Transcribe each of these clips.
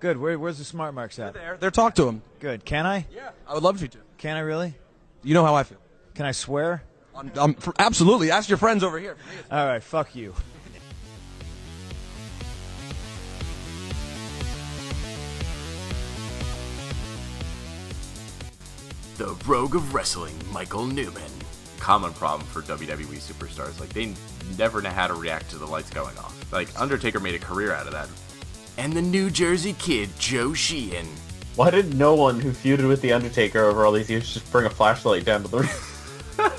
Good. Where, where's the smart marks at? They're there, there. Talk to him. Good. Can I? Yeah, I would love you to. Can I really? You know how I feel. Can I swear? I'm, I'm for, absolutely. Ask your friends over here. All right. Fuck you. The Rogue of Wrestling, Michael Newman. Common problem for WWE superstars. Like, they never know how to react to the lights going off. Like, Undertaker made a career out of that. And the New Jersey kid, Joe Sheehan. Why did no one who feuded with The Undertaker over all these years just bring a flashlight down to the ring?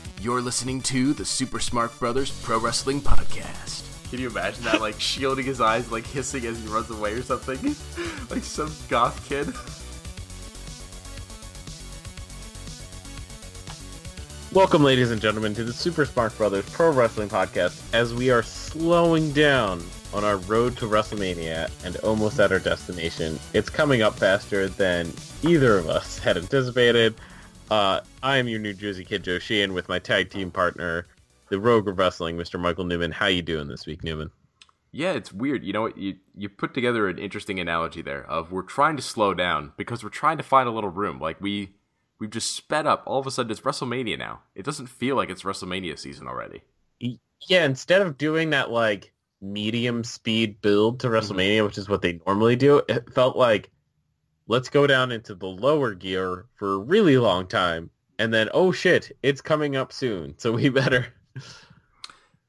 You're listening to the Super Smart Brothers Pro Wrestling Podcast. Can you imagine that, like, shielding his eyes, like, hissing as he runs away or something? like some goth kid? Welcome, ladies and gentlemen, to the Super Smart Brothers Pro Wrestling Podcast as we are slowing down on our road to WrestleMania and almost at our destination. It's coming up faster than either of us had anticipated. Uh, I am your New Jersey kid, Joe Sheehan, with my tag team partner, the Rogue of Wrestling, Mr. Michael Newman. How you doing this week, Newman? Yeah, it's weird. You know what? You you put together an interesting analogy there of we're trying to slow down because we're trying to find a little room. Like we we've just sped up. All of a sudden, it's WrestleMania now. It doesn't feel like it's WrestleMania season already. Yeah, instead of doing that like medium speed build to mm-hmm. WrestleMania, which is what they normally do, it felt like let's go down into the lower gear for a really long time, and then oh shit, it's coming up soon, so we better.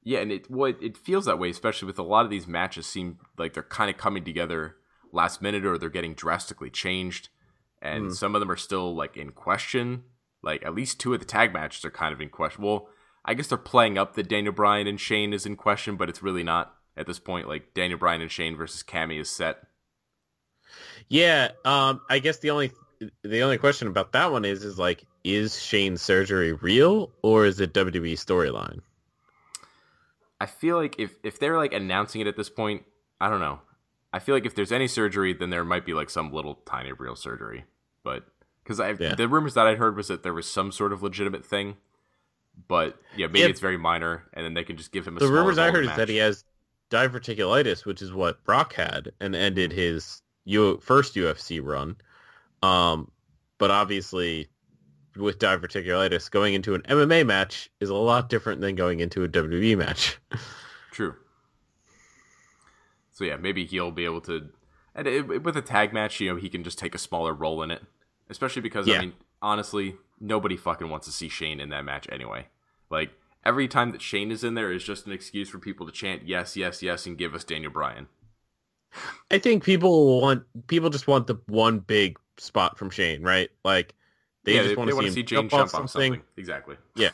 Yeah, and it well, it, it feels that way, especially with a lot of these matches. Seem like they're kind of coming together last minute, or they're getting drastically changed, and mm. some of them are still like in question. Like at least two of the tag matches are kind of in question. Well, I guess they're playing up that Daniel Bryan and Shane is in question, but it's really not at this point. Like Daniel Bryan and Shane versus Cammy is set. Yeah, um, I guess the only the only question about that one is is like, is Shane's surgery real or is it WWE storyline? I feel like if if they're like announcing it at this point, I don't know. I feel like if there's any surgery, then there might be like some little tiny real surgery. But because I Yeah. the rumors that I'd heard was that there was some sort of legitimate thing, but yeah, maybe Yeah. it's very minor, and then they can just give him a. The rumors I heard is that he has diverticulitis, which is what Brock had and ended his U- first UFC run. Um, but obviously, with diverticulitis, going into an MMA match is a lot different than going into a WWE match. True. So yeah, maybe he'll be able to, and it, with a tag match, you know, he can just take a smaller role in it. Especially because Yeah. I mean, honestly, nobody fucking wants to see Shane in that match anyway. Like every time that Shane is in there is just an excuse for people to chant yes, yes, yes, and give us Daniel Bryan. I think people want people just want the one big spot from Shane, right? Like they yeah, just they, want they to want see to see Jane jump jump on something. something. Exactly. Yeah.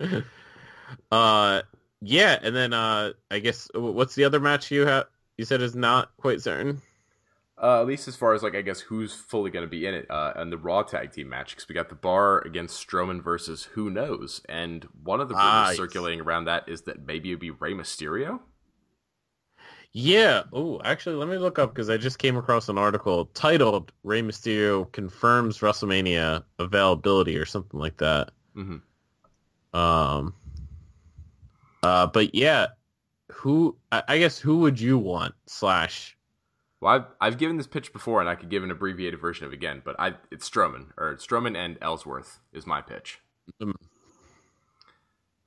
uh, yeah, and then uh, I guess what's the other match you have? You said is not quite certain. Uh, at least as far as like I guess who's fully going to be in it uh, in the Raw tag team match because we got the Bar against Strowman versus Who Knows, and one of the rumors circulating around that is that maybe it'd be Rey Mysterio. Yeah. Oh, actually, let me look up because I just came across an article titled "Rey Mysterio confirms WrestleMania availability" or something like that. Mhm. Um. Uh, but yeah, who? I, I guess who would you want? Slash. Well, I've, I've given this pitch before, and I could give an abbreviated version of it again, but I it's Strowman or Strowman and Ellsworth is my pitch. Because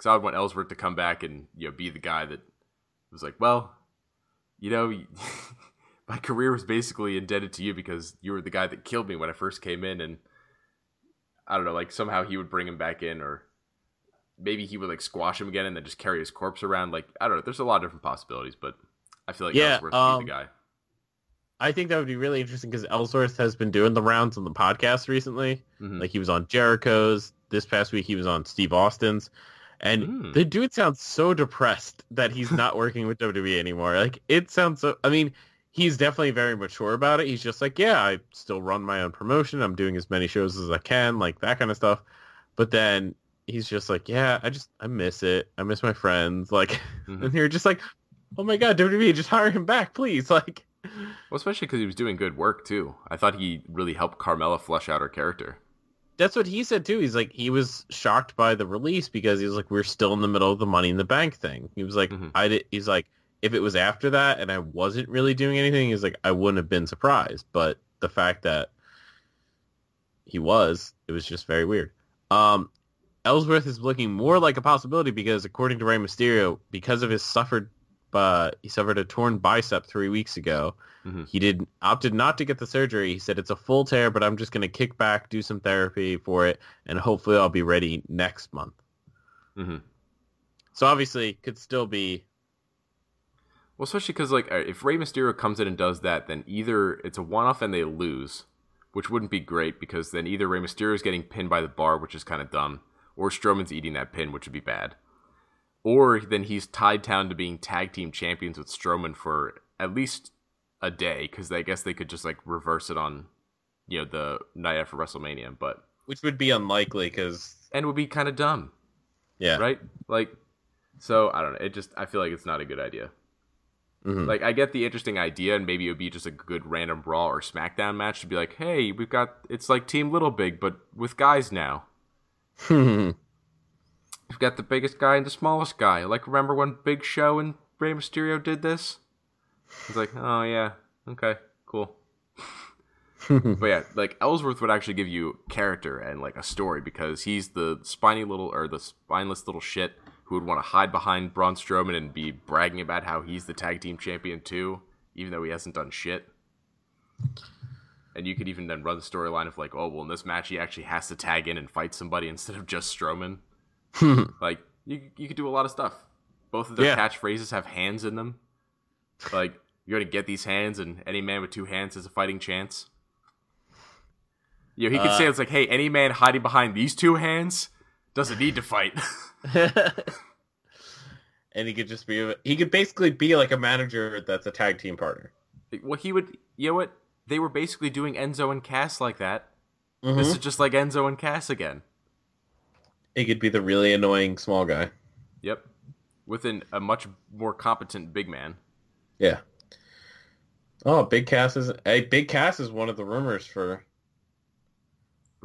I would want Ellsworth to come back and you know be the guy that was like, well, you know, my career was basically indebted to you because you were the guy that killed me when I first came in, and I don't know, like somehow he would bring him back in, or maybe he would like squash him again and then just carry his corpse around. Like I don't know, there's a lot of different possibilities, but I feel like Yeah, Ellsworth would um, be the guy. I think that would be really interesting because Ellsworth has been doing the rounds on the podcast recently. Mhm. Like he was on Jericho's this past week. He was on Steve Austin's, and Mm. the dude sounds so depressed that he's not working with WWE anymore. Like it sounds so. I mean, he's definitely very mature about it. He's just like, yeah, I still run my own promotion. I'm doing as many shows as I can, like that kind of stuff. But then he's just like, yeah, I just I miss it. I miss my friends. Like, Mhm. and you're just like, oh my god, WWE, just hire him back, please. Like. Well, especially because he was doing good work too. I thought he really helped Carmella flesh out her character. That's what he said too. He's like he was shocked by the release because he was like we're still in the middle of the Money in the Bank thing. He was like Mhm. I did. He's like if it was after that and I wasn't really doing anything, he's like I wouldn't have been surprised. But the fact that he was, it was just very weird. Um, Ellsworth is looking more like a possibility because, according to Rey Mysterio, because of his suffered, uh, he suffered a torn bicep three weeks ago. Mhm. He did opted not to get the surgery. He said it's a full tear, but I'm just going to kick back, do some therapy for it, and hopefully I'll be ready next month. hmm So obviously, could still be. Well, especially because like if Rey Mysterio comes in and does that, then either it's a one-off and they lose, which wouldn't be great because then either Rey Mysterio is getting pinned by the bar, which is kind of dumb, or Strowman's eating that pin, which would be bad, or then he's tied down to being tag team champions with Strowman for at least a day because I guess they could just like reverse it on, you know, the night after WrestleMania, but Which would be unlikely because, and would be kind of dumb, yeah. right? Like, so I don't know. It just I feel like it's not a good idea. Mhm. Like I get the interesting idea, and maybe it would be just a good random Raw or SmackDown match to be like, hey, we've got it's like Team Little Big, but with guys now. We've got the biggest guy and the smallest guy. Like remember when Big Show and Rey Mysterio did this? It's like, oh yeah, okay, cool. but yeah, like Ellsworth would actually give you character and like a story because he's the spiny little or the spineless little shit who would want to hide behind Braun Strowman and be bragging about how he's the tag team champion too, even though he hasn't done shit. And you could even then run the storyline of like, oh well, in this match he actually has to tag in and fight somebody instead of just Strowman. Like you, you could do a lot of stuff. Both of their Yeah. catchphrases have hands in them. Like you're gonna get these hands, and any man with two hands has a fighting chance. You know, he could Uh, say it's like, hey, any man hiding behind these two hands doesn't need to fight. and he could just be he could basically be like a manager that's a tag team partner. well, he would. You know what? They were basically doing Enzo and Cass like that. Mhm. This is just like Enzo and Cass again. He could be the really annoying small guy. Yep, with an, a much more competent big man. Yeah. Oh, Big Cass is hey, Big Cass is one of the rumors for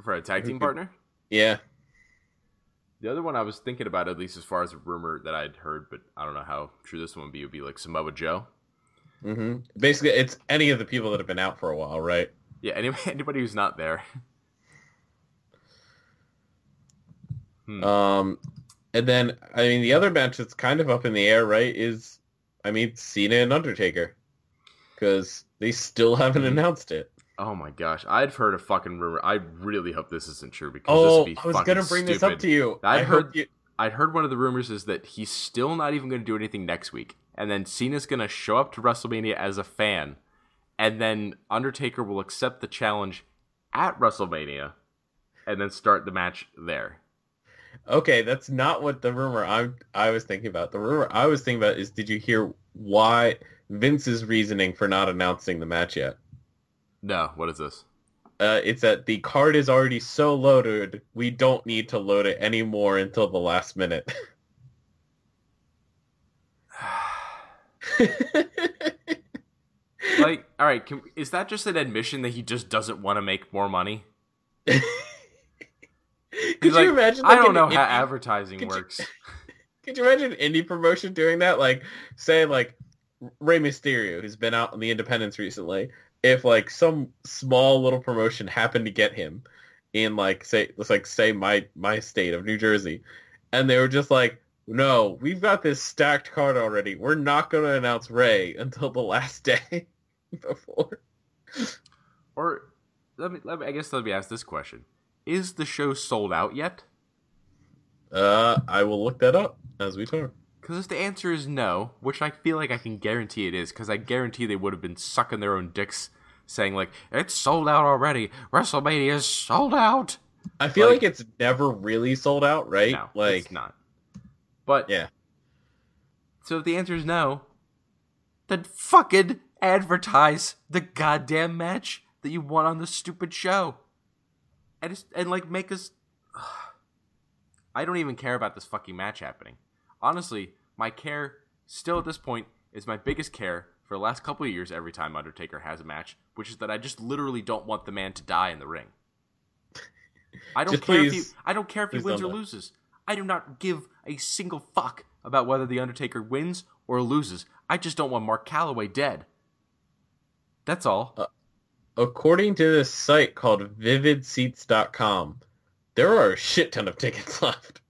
For a tag team partner? yeah. The other one I was thinking about, at least as far as a rumor that I'd heard, but I don't know how true this one would be, would be like Samoa Joe. Mm-hmm. Basically, it's any of the people that have been out for a while, right? Yeah, any, anybody who's not there. Hmm. Um, and then I mean the other match that's kind of up in the air, right? Is I mean Cena and Undertaker, because they still haven't Mhm. announced it. Oh my gosh, I'd heard a fucking rumor. I really hope this isn't true because Oh, this would be I was gonna bring this up to you. I'd I heard- you. I'd heard one of the rumors is that he's still not even going to do anything next week, and then Cena's going to show up to WrestleMania as a fan, and then Undertaker will accept the challenge at WrestleMania, and then start the match there. Okay, that's not what the rumor I I was thinking about. The rumor I was thinking about is did you hear why Vince's reasoning for not announcing the match yet? No, what is this? Uh, it's that the card is already so loaded, we don't need to load it anymore until the last minute. like, all right, can, is that just an admission that he just doesn't want to make more money? Could like, you imagine? I don't know how advertising could you- works. Could you imagine indie promotion doing that? Like, say, like Rey Mysterio, who's been out in the independents recently. If like some small little promotion happened to get him in like say let's like say my my state of New Jersey, and they were just like, no, we've got this stacked card already. We're not going to announce Rey until the last day before. Or let me, let me, I guess let me ask this question: Is the show sold out yet? Uh, I will look that up as we talk. Because if the answer is no, which I feel like I can guarantee it is, because I guarantee they would have been sucking their own dicks, saying like, "It's sold out already. WrestleMania is sold out." I feel Like- like, it's never really sold out, right? No, like, it's not. But Yeah. So if the answer is no, then fucking advertise the goddamn match that you want on the stupid show, and just, and like make us. I don't even care about this fucking match happening. Honestly, my care still at this point is my biggest care for the last couple of years. Every time Undertaker has a match, which is that I just literally don't want the man to die in the ring. I don't Just care if he. I don't care if he wins or don't loses. I do not give a single fuck about whether the Undertaker wins or loses. I just don't want Mark Calaway dead. That's all. Uh, According to this site called vividseats.com, there are a shit ton of tickets left.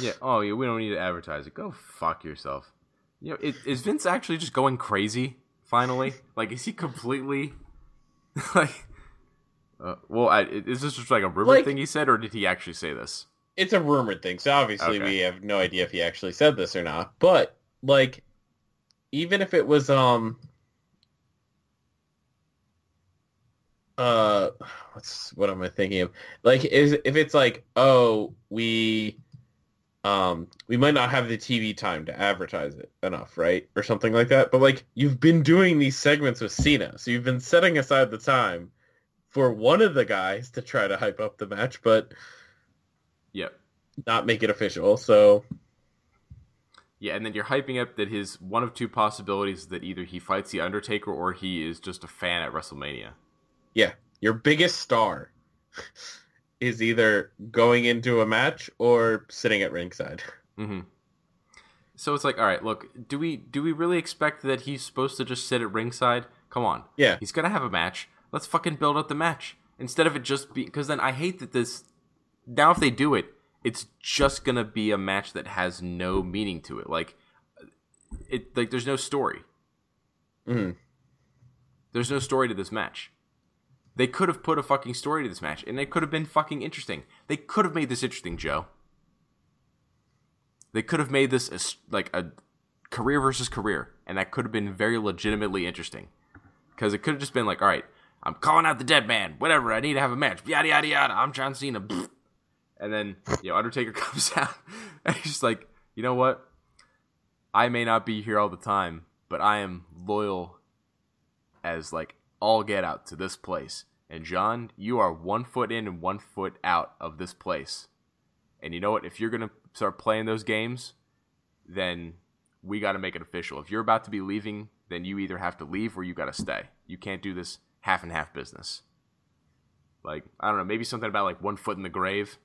yeah. Oh, yeah. We don't need to advertise it. Go fuck yourself. You know, is, is Vince actually just going crazy? Finally, like, is he completely like? Uh, well, I, is this just like a rumor Like- thing he said, or did he actually say this? It's a rumored thing, so obviously Okay. we have no idea if he actually said this or not. But like, even if it was um, uh, what's what am I thinking of? Like, is if it's like, oh, we, um, we might not have the TV time to advertise it enough, right, or something like that. But like, you've been doing these segments with Cena, so you've been setting aside the time for one of the guys to try to hype up the match, but Yep. not make it official. So Yeah, and then you're hyping up that his one of two possibilities is that either he fights the Undertaker or he is just a fan at WrestleMania. Yeah, your biggest star is either going into a match or sitting at ringside. hmm So it's like, all right, look, do we do we really expect that he's supposed to just sit at ringside? Come on, Yeah, he's gonna have a match. Let's fucking build up the match instead of it just be because then I hate that this. Now if they do it, it's just gonna be a match that has no meaning to it. Like it, like there's no story. Mhm. There's no story to this match. They could have put a fucking story to this match, and it could have been fucking interesting. They could have made this interesting, Joe. They could have made this a like a career versus career, and that could have been very legitimately interesting. Because it could have just been like, all right, I'm calling out the dead man, whatever. I need to have a match, yada yada yada. I'm John Cena, and then you know Undertaker comes out, and he's just like, you know what? I may not be here all the time, but I am loyal as like all get out to this place. And John, you are one foot in and one foot out of this place. And you know what? If you're gonna start playing those games, then we got to make it official. If you're about to be leaving, then you either have to leave or you got to stay. You can't do this half and half business. Like I don't know, maybe something about like one foot in the grave.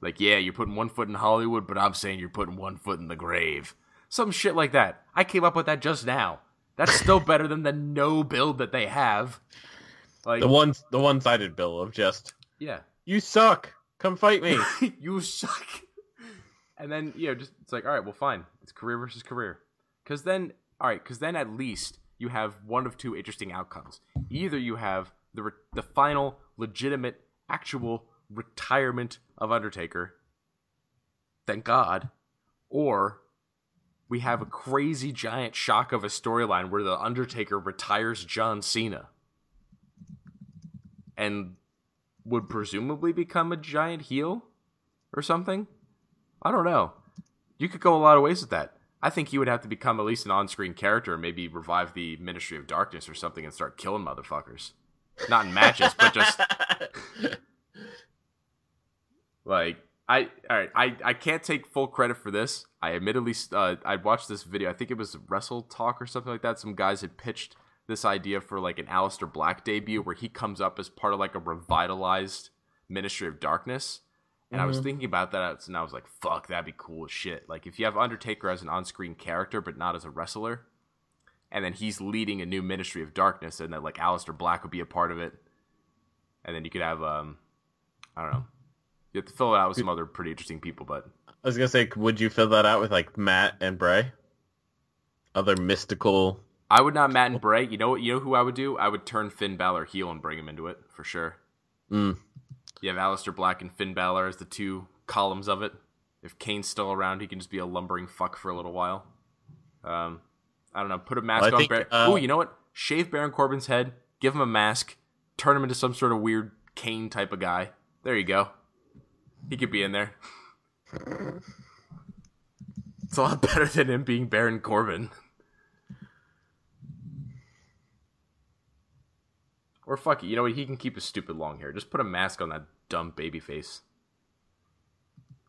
Like yeah, you're putting one foot in Hollywood, but I'm saying you're putting one foot in the grave. Some shit like that. I came up with that just now. That's still better than the no build that they have. Like the one the one sided bill of just yeah, you suck, come fight me. you suck. And then you know, just it's like, all right, well, fine. It's career versus career. Because then, all right, because then at least you have one of two interesting outcomes. Either you have the re- the final legitimate actual retirement of Undertaker. Thank God. Or we have a crazy giant shock of a storyline where the Undertaker retires John Cena. And would presumably become a giant heel or something. I don't know. You could go a lot of ways with that. I think he would have to become at least an on-screen character and maybe revive the Ministry of Darkness or something and start killing motherfuckers. Not in matches, but just like I all right, I I can't take full credit for this. I admittedly uh, I watched this video. I think it was Wrestle Talk or something like that. Some guys had pitched this idea for like an Aleister Black debut where he comes up as part of like a revitalized Ministry of Darkness. And I was Mhm. thinking about that, and I was like, "Fuck, that'd be cool as shit." Like if you have Undertaker as an on-screen character, but not as a wrestler, and then he's leading a new Ministry of Darkness, and then like Aleister Black would be a part of it, and then you could have, um, I don't know, you have to fill it out with some other pretty interesting people, but I was gonna say, would you fill that out with like Matt and Bray? Other mystical. I would not Matt and Bray. You know what? You know who I would do? I would turn Finn Balor heel and bring him into it for sure. Mm. You have Aleister Black and Finn Balor as the two columns of it. If Kane's still around, he can just be a lumbering fuck for a little while. Um, I don't know. Put a mask Well, on. think, Bar- uh, oh, you know what? Shave Baron Corbin's head. Give him a mask. Turn him into some sort of weird Kane type of guy. There you go. He could be in there. it's a lot better than him being Baron Corbin. Or fuck it, you know what? He can keep his stupid long hair. Just put a mask on that dumb baby face.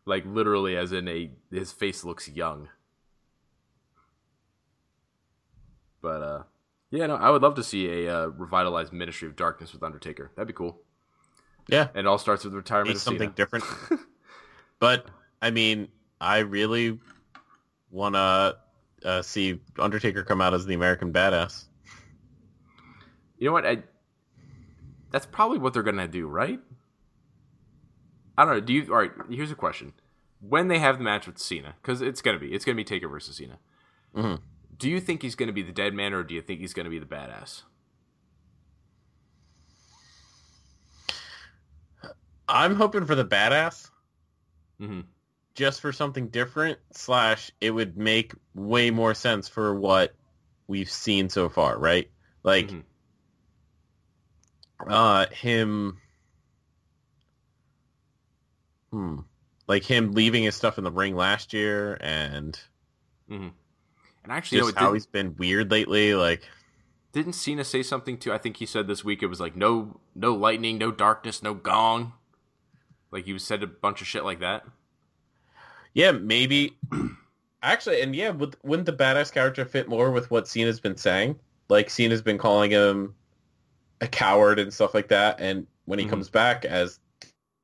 Like literally, as in a his face looks young. But uh, yeah, no, I would love to see a uh, revitalized Ministry of Darkness with Undertaker. That'd be cool. Yeah, And it all starts with the retirement of something Cena. different. but I mean, I really wanna uh, see Undertaker come out as the American Badass. You know what? I, that's probably what they're gonna do, right? I don't know. Do you? All right. Here's a question: When they have the match with Cena, because it's gonna be, it's gonna be Taker versus Cena. Mhm. Do you think he's gonna be the dead man, or do you think he's gonna be the badass? I'm hoping for the Badass. Mm-hmm. just for something different slash it would make way more sense for what we've seen so far right like Mhm. uh him hmm like him leaving his stuff in the ring last year and Mm-hmm. And actually, you know, how he's been weird lately like didn't Cena say something too? I think he said this week it was like no, no lightning, no darkness, no gong. Like he was said a bunch of shit like that. yeah maybe actually and yeah would, wouldn't the badass character fit more with what cena's been saying like cena's been calling him a coward and stuff like that and when he Mhm. comes back as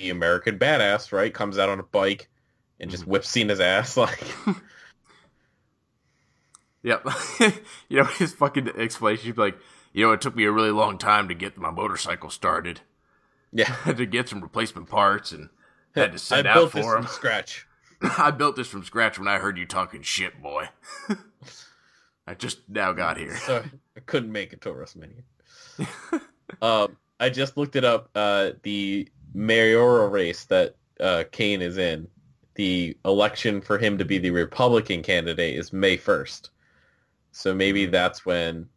the american badass right comes out on a bike and just whips cena's ass like Yep. you know his fucking explanation. He'd be like, you know, it took me a really long time to get my motorcycle started. Yeah had to get some replacement parts and had to i send out built this for from them. scratch I built this from scratch when I heard you talking shit, boy. I just now got here. so i couldn't make it to wrestlemania um i just looked it up uh the mayoral race that uh kane is in the election for him to be the republican candidate is may 1st so maybe that's when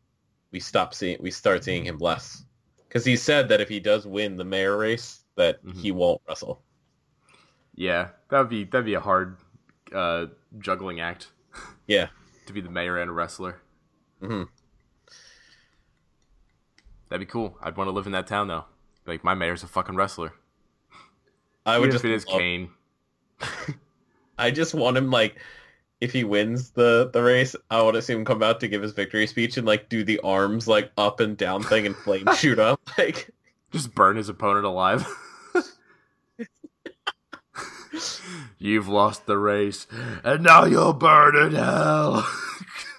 we stop seeing we start seeing him less because he said that if he does win the mayor race that Mhm. he won't wrestle Yeah, that'd be that'd be a hard uh, juggling act yeah to be the mayor and a wrestler. hmm That'd be cool. I'd want to live in that town though. Like my mayor's a fucking wrestler. i would Even just if it is love- Kane. I just want him like if he wins the the race, I want to see him come out to give his victory speech and like do the arms like up and down thing and flame shoot up. Like Just burn his opponent alive. You've lost the race, and now you'll burn in hell.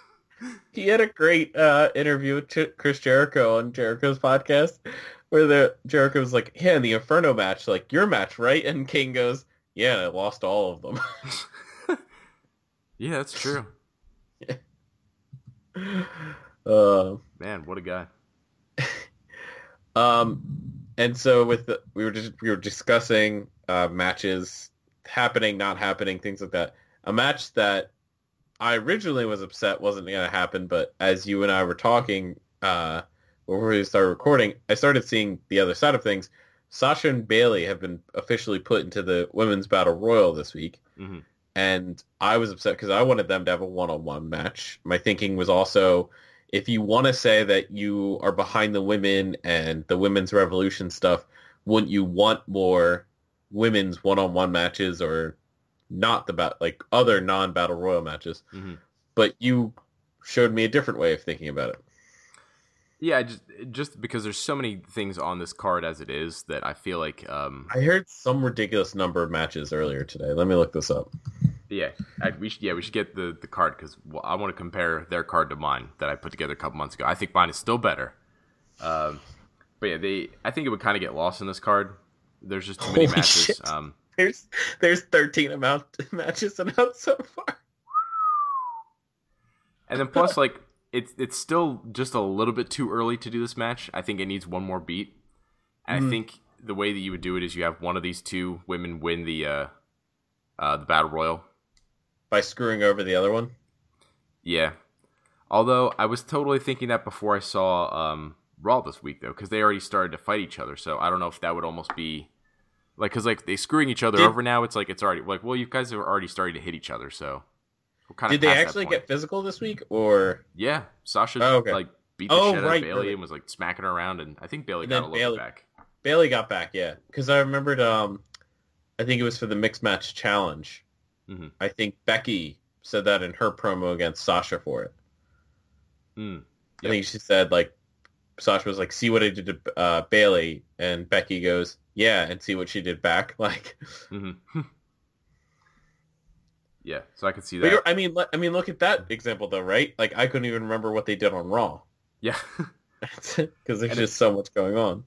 he had a great uh interview with Ch- Chris Jericho on Jericho's podcast where the Jericho was like, "Yeah, in the Inferno match, like your match, right?" And Kane goes, "Yeah, I lost all of them." Yeah, that's true. uh, Man, what a guy. Um, and so with the, we were just we were discussing uh, matches happening, not happening, things like that. A match that I originally was upset wasn't going to happen, but as you and I were talking uh, before we started recording, I started seeing the other side of things. Sasha and Bayley have been officially put into the women's battle royal this week, Mhm. And I was upset because I wanted them to have a one-on-one match. My thinking was also if you want to say that you are behind the women and the women's revolution stuff, wouldn't you want more women's one-on-one matches or not the bat like other non-battle royal matches? hmm But you showed me a different way of thinking about it. Yeah, just just because there's so many things on this card as it is that I feel like, um, I heard some ridiculous number of matches earlier today. Let me look this up. yeah, I, we should yeah we should get the the card because I want to compare their card to mine that I put together a couple months ago. I think mine is still better. Um, but yeah, they I think it would kind of get lost in this card. There's just too many Holy matches. shit. Um, There's there's 13 amount matches announced so far. And then plus, like it's it's still just a little bit too early to do this match. I think it needs one more beat. And I think the way that you would do it is you have one of these two women win the uh, uh, the battle royal. By screwing over the other one. Yeah. Although I was totally thinking that before I saw um, Raw this week though, because they already started to fight each other. So I don't know if that would almost be like because like they screwing each other Did- over now. It's like it's already like well you guys are already starting to hit each other. So we're Did they actually get physical this week or Yeah, Sasha Oh, okay. like beat the Oh, shit out right, of Bayley and was like smacking her around, and I think Bayley And got a little Bayley- back. Bayley got back, yeah. Because I remembered, um, I think it was for the mixed match challenge. Mhm. I think Becky said that in her promo against Sasha for it. Mm. I think she said like Sasha was like, "See what I did to uh, Bayley," and Becky goes, "Yeah," and see what she did back. Like, hmm Yeah, so I could see that. I mean, I mean, look at that mm. example though, right? Like I couldn't even remember what they did on Raw Yeah. because there's And just so much going on.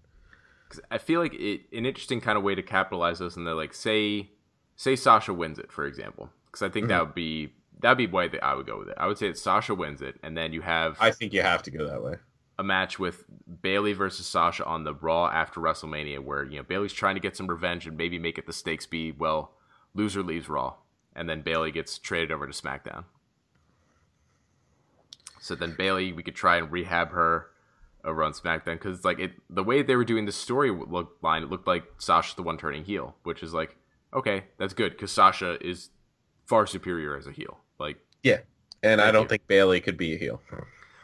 'Cause I feel like it, an interesting kind of way to capitalize this, and they're like, say, say Sasha wins it, for example, because I think that mm-hmm. would be that'd be the way that I would go with it. I would say that Sasha wins it, and then you have I think you have to go that way. a match with Bayley versus Sasha on the Raw after WrestleMania, where you know Bayley's trying to get some revenge and maybe make it the stakes be well, loser leaves Raw, and then Bayley gets traded over to SmackDown. So then Bayley, we could try and rehab her over on SmackDown because like it, the way they were doing the story look line, it looked like Sasha's the one turning heel, which is like okay, that's good because Sasha is far superior as a heel. Like Yeah, and I don't you. think Bayley could be a heel.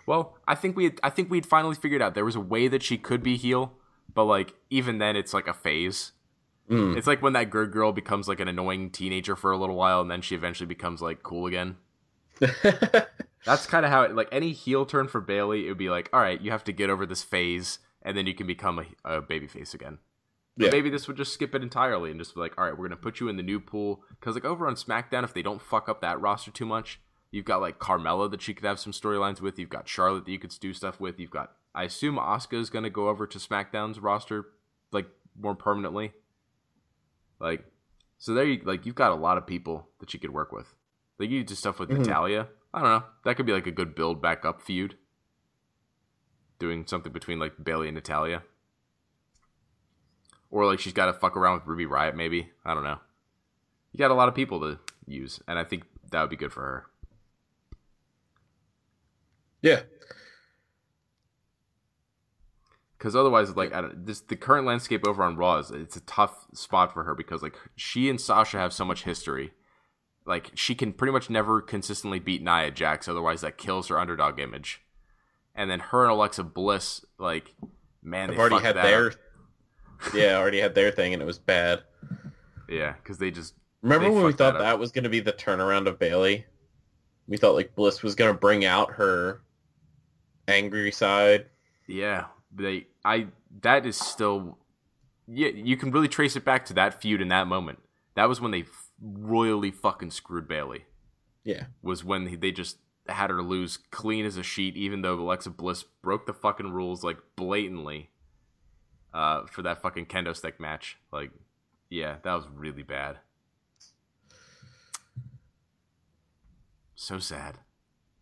Well, I think we had, I think we'd finally figured out there was a way that she could be heel, but like even then it's like a phase. Mm. It's like when that good girl becomes like an annoying teenager for a little while and then she eventually becomes like cool again. That's kind of how it like any heel turn for Bayley, it would be like, all right, you have to get over this phase and then you can become a, a baby face again. But Yeah. maybe this would just skip it entirely and just be like, all right, we're gonna put you in the new pool because like over on SmackDown, if they don't fuck up that roster too much, you've got like Carmella that she could have some storylines with. You've got Charlotte that you could do stuff with. You've got I assume Asuka's gonna go over to SmackDown's roster like more permanently. Like, so there you like you've got a lot of people that you could work with. Like you do stuff with Mhm. Natalya. I don't know. That could be like a good build back up feud. Doing something between like Bayley and Natalya. Or like she's got to fuck around with Ruby Riott, maybe. I don't know. You got a lot of people to use, and I think that would be good for her. yeah, Because otherwise, like I don't, this, the current landscape over on Raw is it's a tough spot for her because like she and Sasha have so much history. Like she can pretty much never consistently beat Nia Jax, otherwise that kills her underdog image. And then her and Alexa Bliss, like man, I've they already had that their up. yeah, already had their thing, and it was bad. yeah, because they just Remember They when we fucked that thought that, was going to be the turnaround of Bayley? We thought like Bliss was going to bring out her angry side. Yeah, they I that is still yeah, you can really trace it back to that feud in that moment. That was when they royally fucking screwed Bayley. Yeah, Was when they just had her lose clean as a sheet even though Alexa Bliss broke the fucking rules like blatantly uh for that fucking kendo stick match. Like yeah, that was really bad. So sad.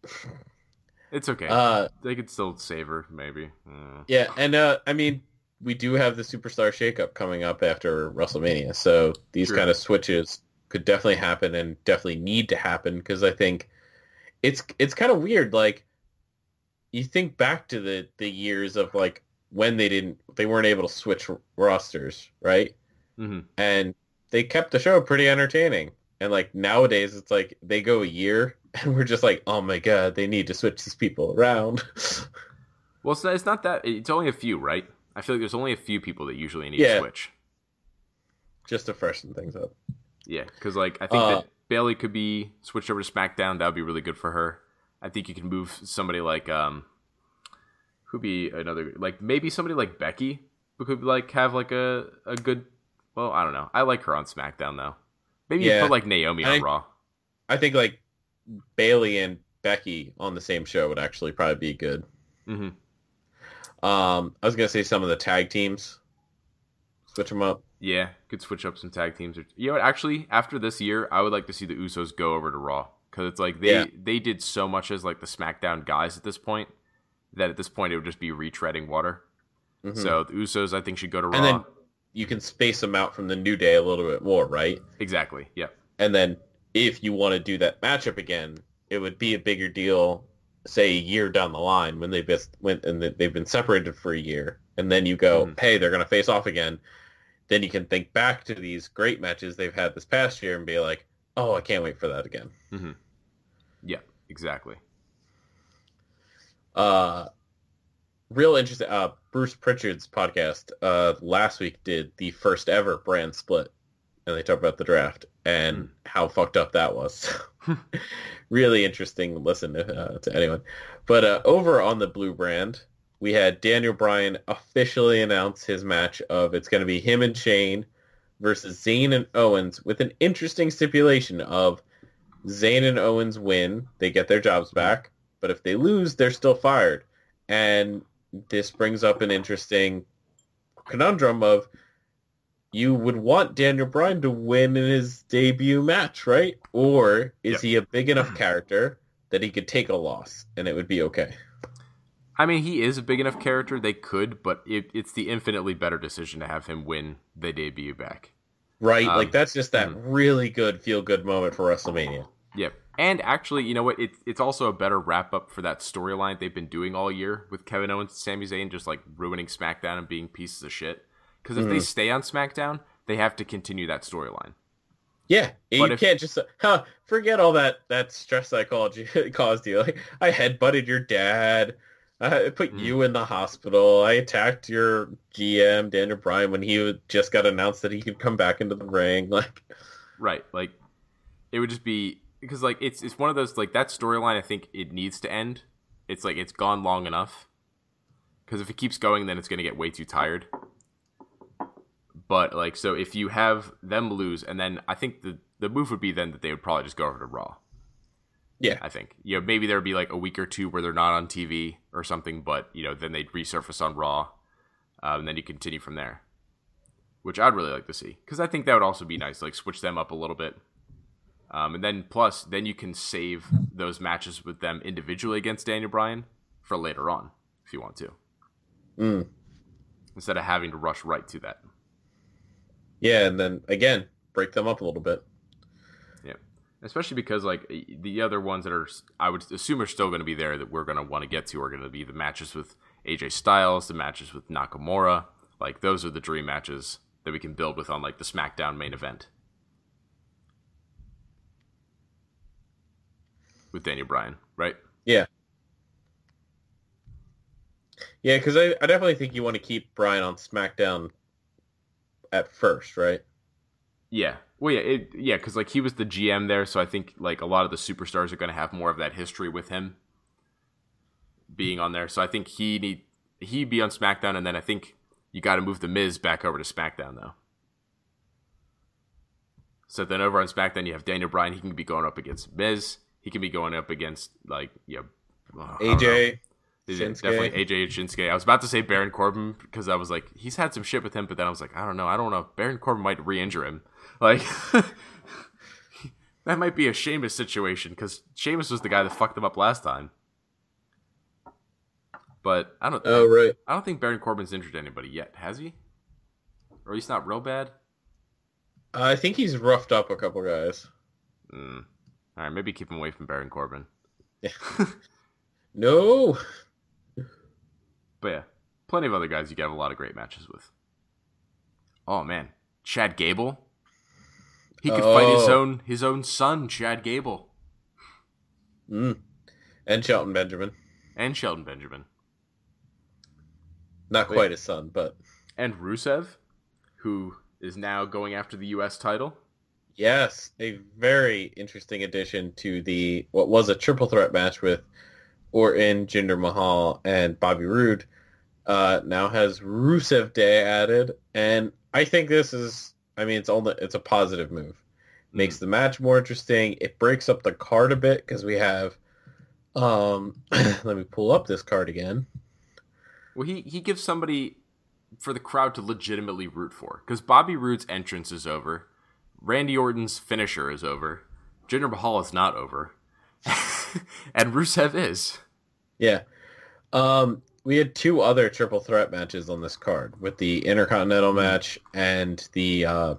It's okay. uh, they could still save her, maybe. Uh, yeah, and uh, I mean, we do have the superstar shakeup coming up after WrestleMania, so these True. kind of switches could definitely happen and definitely need to happen because I think it's it's kind of weird. Like you think back to the the years of like when they didn't they weren't able to switch rosters, right? hmm and they kept the show pretty entertaining. And like nowadays, it's like they go a year, and we're just like, oh my god, they need to switch these people around. Well, it's not, it's not that. It's only a few, right? I feel like there's only a few people that usually need Yeah. to switch. just to freshen things up. Yeah, because like I think Uh, that Bayley could be switched over to SmackDown. That would be really good for her. I think you can move somebody like um, who'd be another like maybe somebody like Becky who could like have like a a good. Well, I don't know. I like her on SmackDown though. Maybe you put like Naomi on think- Raw. I think like Bayley and Becky on the same show would actually probably be good. hmm Um, I was gonna say some of the tag teams, switch them up. Yeah, could switch up some tag teams. You know what? Actually, after this year, I would like to see the Usos go over to Raw because it's like they Yeah. they did so much as like the SmackDown guys at this point that at this point it would just be retreading water. Mhm. So the Usos, I think, should go to Raw. and then you can space them out from the New Day a little bit more, right? exactly. Yep. And then if you want to do that matchup again, it would be a bigger deal, say a year down the line when they've been went and they've been separated for a year, and then you go, Mhm. hey, they're gonna face off again. Then you can think back to these great matches they've had this past year and be like, oh, I can't wait for that again. Mm-hmm. Yeah. Exactly. Uh, real interesting. Uh, Bruce Pritchard's podcast uh, last week did the first ever brand split, and they talk about the draft and Hmm. how fucked up that was. really interesting listen uh, to anyone. But uh, over on the blue brand, we had Daniel Bryan officially announce his match of it's going to be him and Shane versus Zayn and Owens with an interesting stipulation of Zayn and Owens win, they get their jobs back. But if they lose, they're still fired. And this brings up an interesting conundrum of you would want Daniel Bryan to win in his debut match, right? Or is Yep. he a big enough character that he could take a loss and it would be okay? I mean, he is a big enough character. They could, but it, it's the infinitely better decision to have him win the debut back. Right? Um, like that's just that mhm. really good feel good moment for WrestleMania. Yep. And actually, you know what? It, it's also a better wrap up for that storyline they've been doing all year with Kevin Owens and Sami Zayn just like ruining SmackDown and being pieces of shit. Because if they stay on SmackDown, they have to continue that storyline. Yeah, you if- can't just huh, forget all that that stress psychology caused you caused you. Like I headbutted your dad. I put Mm. you in the hospital. I attacked your GM Daniel Bryan when he just got announced that he could come back into the ring. Like Right. Like it would just be because like it's it's one of those like that storyline I think it needs to end. It's like it's gone long enough. Cuz if it keeps going then it's going to get way too tired. But like so if you have them lose and then I think the the move would be then that they would probably just go over to Raw. yeah, I think. You know, maybe there would be like a week or two where they're not on TV or something, but you know, then they'd resurface on Raw, um, and then you continue from there. Which I'd really like to see because I think that would also be nice, like switch them up a little bit, um, and then plus then you can save those matches with them individually against Daniel Bryan for later on if you want to, Mm. instead of having to rush right to that. Yeah, and then again break them up a little bit. Yeah, especially because like the other ones that are, I would assume are still going to be there that we're going to want to get to are going to be the matches with AJ Styles, the matches with Nakamura. Like those are the dream matches that we can build with on like the SmackDown main event with Daniel Bryan, right? Yeah. Yeah, because I, I definitely think you want to keep Bryan on SmackDown at first, right? Yeah. Well, yeah, it, yeah, because like he was the GM there, so I think like a lot of the superstars are going to have more of that history with him being on there. So I think he need he be on SmackDown, and then I think you got to move the Miz back over to SmackDown though. So then over on SmackDown, you have Daniel Bryan. He can be going up against Miz. He can be going up against like you know, I don't know. Yeah, Definitely AJ Shinsuke. I was about to say Baron Corbin because I was like, he's had some shit with him, but then I was like, I don't know. I don't know. Baron Corbin might re-injure him. Like, that might be a Sheamus situation because Sheamus was the guy that fucked him up last time. But I don't. Oh, right. I don't think Baron Corbin's injured anybody yet, has he? Or at least not real bad. I think he's roughed up a couple guys. Mm. All right, maybe keep him away from Baron Corbin. No. But yeah, plenty of other guys you can have a lot of great matches with. Oh man, Chad Gable. He could fight his Oh. own his own son, Chad Gable, Mm. And Shelton Benjamin. and Shelton Benjamin, Not Wait. quite his son, but and Rusev, who is now going after the U.S. title. yes, a very interesting addition to the what was a triple threat match with Orton, Jinder Mahal, and Bobby Roode. Uh, now has Rusev Day added, and I think this is. I mean, it's only it's a positive move. Makes the match more interesting. It breaks up the card a bit because we have. Um, let me pull up this card again. Well, he he gives somebody for the crowd to legitimately root for because Bobby Roode's entrance is over, Randy Orton's finisher is over, Jinder Mahal is not over, and Rusev is. Yeah. Um, we had two other triple threat matches on this card with the Intercontinental match and the uh,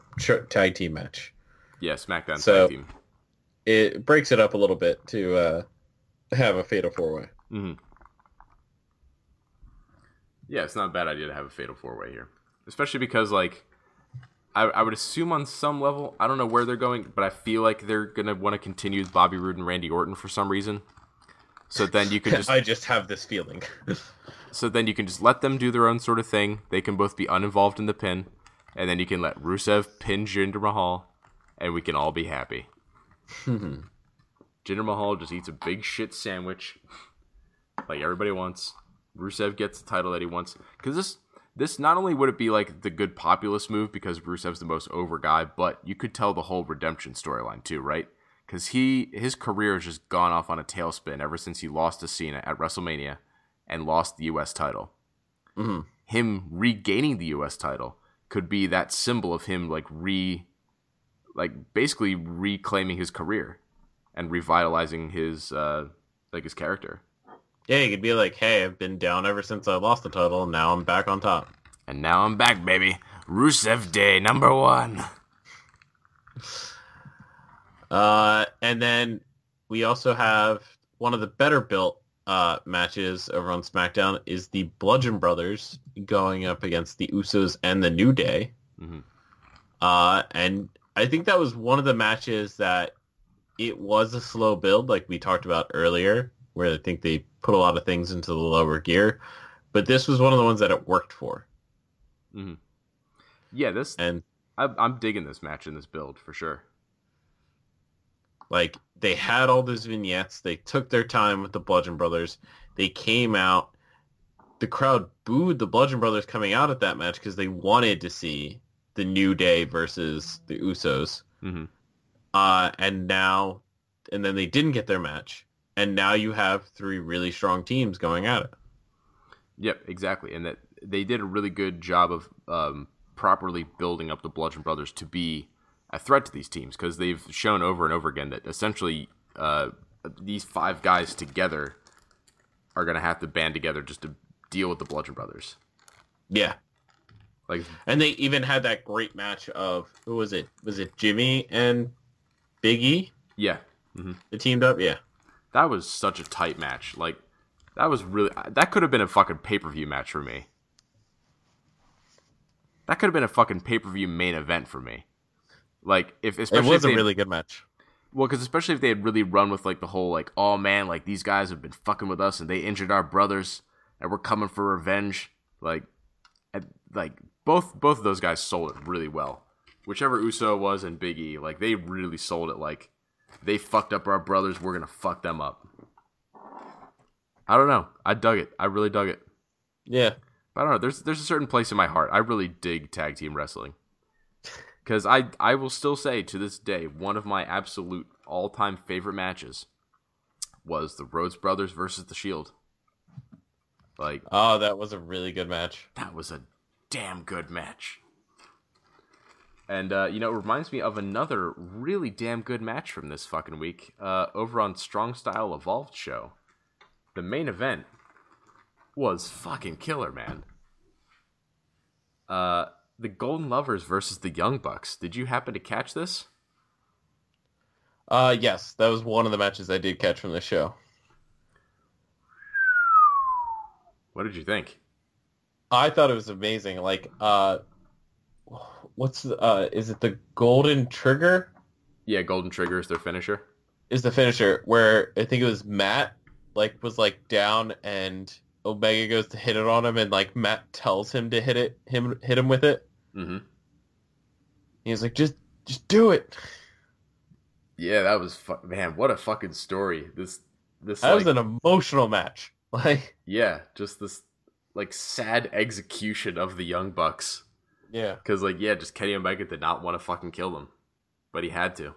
tag team match. Yeah, SmackDown So- tag team. It breaks it up a little bit to uh, have a fatal four way. hmm Yeah, it's not a bad idea to have a fatal four way here, especially because like I, I would assume on some level I don't know where they're going, but I feel like they're gonna want to continue with Bobby Roode and Randy Orton for some reason. So then you could just I just have this feeling. so then you can just let them do their own sort of thing. They can both be uninvolved in the pin, and then you can let Rusev pin Jinder Mahal, and we can all be happy. Jinder Mahal just eats a big shit sandwich, like everybody wants. Rusev gets the title that he wants because this this not only would it be like the good populist move because Rusev's the most over guy, but you could tell the whole redemption storyline too, right? because he his career has just gone off on a tailspin ever since he lost to Cena at WrestleMania and lost the U.S. title. hmm Him regaining the U.S. title could be that symbol of him like re, like basically reclaiming his career and revitalizing his uh like his character. Yeah, you could be like, "Hey, I've been down ever since I lost the title, and now I'm back on top." And now I'm back, baby. Rusev Day number one. Uh, and then we also have one of the better built uh, matches over on SmackDown is the Bludgeon Brothers going up against the Usos and the New Day. Mhm. Uh, and I think that was one of the matches that it was a slow build, like we talked about earlier, where I think they put a lot of things into the lower gear. But this was one of the ones that it worked for. Yeah, this And I, I'm digging this match in this build for sure. Like they had all those vignettes. They took their time with the Bludgeon Brothers. They came out. The crowd booed the Bludgeon Brothers coming out at that match because they wanted to see the New Day versus the Usos. hmm Uh, and now, and then they didn't get their match. And now you have three really strong teams going at it. Yep, exactly, and that they did a really good job of um, properly building up the Bludgeon Brothers to be a threat to these teams because they've shown over and over again that essentially uh, these five guys together are going to have to band together just to deal with the Bludgeon Brothers. Yeah. Like, And they even had that great match of, who was it? Was it Jimmy and Big E? yeah, hmm They teamed up? Yeah. that was such a tight match. Like, that was really that could have been a fucking pay per view match for me. That could have been a fucking pay per view main event for me. Like, if especially It was a really good match. Well, because especially if they had really run with like the whole like, oh man, like these guys have been fucking with us and they injured our brothers and we're coming for revenge. Like, and, like both both of those guys sold it really well. Whichever Uso was and Big E, like they really sold it. Like they fucked up our brothers, we're gonna fuck them up. I don't know. I dug it. I really dug it. Yeah. But I don't know. There's there's a certain place in my heart. I really dig tag team wrestling. Because I I will still say to this day one of my absolute all time favorite matches was the Rhodes Brothers versus the Shield. Like Oh, that was a really good match. that was a damn good match. And uh, you know, it reminds me of another really damn good match from this fucking week uh, over on Strong Style Evolved show. The main event was fucking killer, man. Uh, the Golden Lovers versus the Young Bucks. Did you happen to catch this? Uh, yes, that was one of the matches I did catch from the show. What did you think? I thought it was amazing. Like, uh, what's the, uh, is it the Golden Trigger? Yeah, Golden Trigger is their finisher. Is the finisher where I think it was Matt, like, was like down and Omega goes to hit it on him, and like Matt tells him to hit it, him hit him with it. Mm-hmm. He's like, just, just do it. Yeah, that was fu- man. What a fucking story. This this That like, was an emotional match. Like, Yeah, just this like sad execution of the young bucks. yeah. Because like yeah, just Kenny Omega did not want to fucking kill them, but he had to.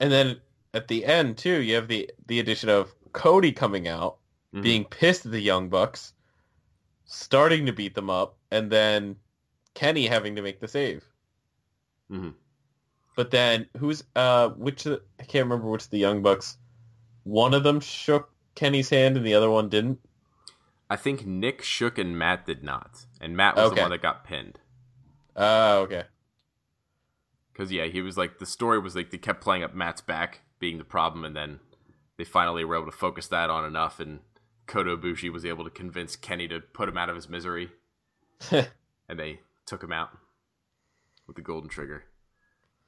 And then at the end too, you have the the addition of Cody coming out, Mhm. being pissed at the Young Bucks, starting to beat them up, and then Kenny having to make the save. Mhm. But then who's uh which I can't remember which of the Young Bucks. One of them shook Kenny's hand and the other one didn't. I think Nick shook and Matt did not, and Matt was Okay. the one that got pinned. Oh, okay. Because yeah, he was like the story was like they kept playing up Matt's back being the problem, and then they finally were able to focus that on enough, and Kota Ibushi was able to convince Kenny to put him out of his misery, and they took him out with the golden trigger.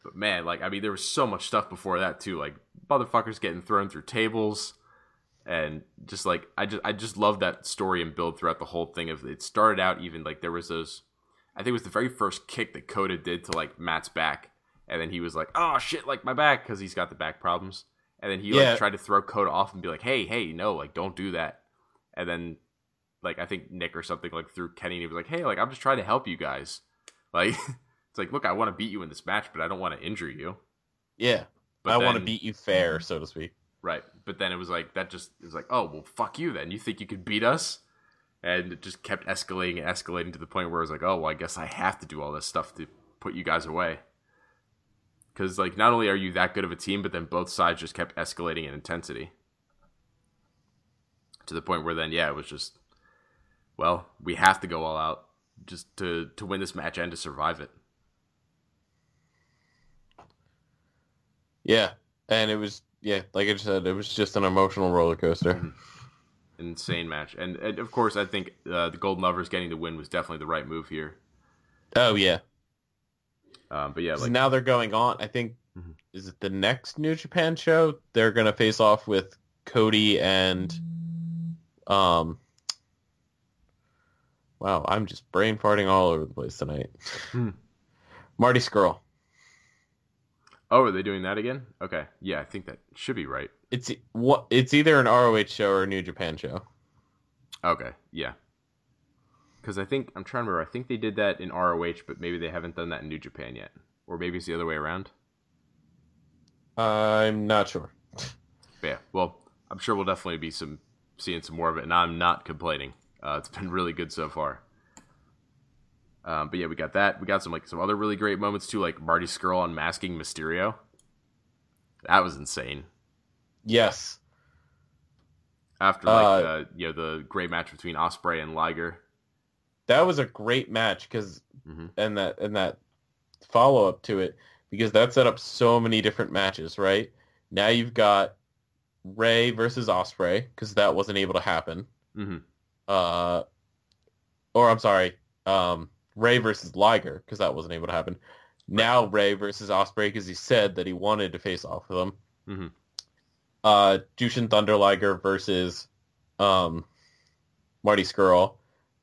But man, like I mean, there was so much stuff before that too, like motherfuckers getting thrown through tables, and just like I just I just love that story and build throughout the whole thing. Of it started out even like there was those, I think it was the very first kick that Kota did to like Matt's back, and then he was like, oh shit, like my back because he's got the back problems, and then he Yeah. like tried to throw Kota off and be like, hey hey no like don't do that, and then like I think Nick or something like threw Kenny and he was like, hey like I'm just trying to help you guys, like. It's like, look, I want to beat you in this match, but I don't want to injure you. yeah. But I want to beat you fair, so to speak. Right. But then it was like that just it was like, oh well fuck you then. You think you could beat us? And it just kept escalating and escalating to the point where it was like, oh well I guess I have to do all this stuff to put you guys away. Cause like not only are you that good of a team, but then both sides just kept escalating in intensity. To the point where then yeah, it was just well, we have to go all out just to to win this match and to survive it. Yeah, and it was yeah, like I said, it was just an emotional roller coaster. Mm-hmm. Insane match. And, and of course I think uh, the Golden Lovers getting the win was definitely the right move here. Oh yeah, Um, but yeah like now they're going on. I think Mhm. is it the next New Japan show? They're gonna face off with Cody and um. Wow, I'm just brain farting all over the place tonight. Hmm. Marty Scurll. Oh, are they doing that again? Okay. Yeah, I think that should be right. It's what it's either an ROH show or a New Japan show. Okay. Yeah. Because I think I'm trying to remember. I think they did that in ROH, but maybe they haven't done that in New Japan yet, or maybe it's the other way around. I'm not sure. But yeah. Well, I'm sure we'll definitely be some seeing some more of it, and I'm not complaining. Uh, it's been really good so far. Um, but yeah, we got that. We got some like some other really great moments too, like Marty Scurll unmasking Mysterio. That was insane. Yes. After like Uh, uh, you know the great match between Ospreay and Liger. That was a great match because Mhm. and that and that follow up to it because that set up so many different matches, right? Now you've got Rey versus Ospreay because that wasn't able to happen. hmm Uh, or I'm sorry, um, Rey versus Liger because that wasn't able to happen. Now Rey versus Ospreay because he said that he wanted to face off with him. Mhm. Uh, Jushin Thunder Liger versus um, Marty Scurll,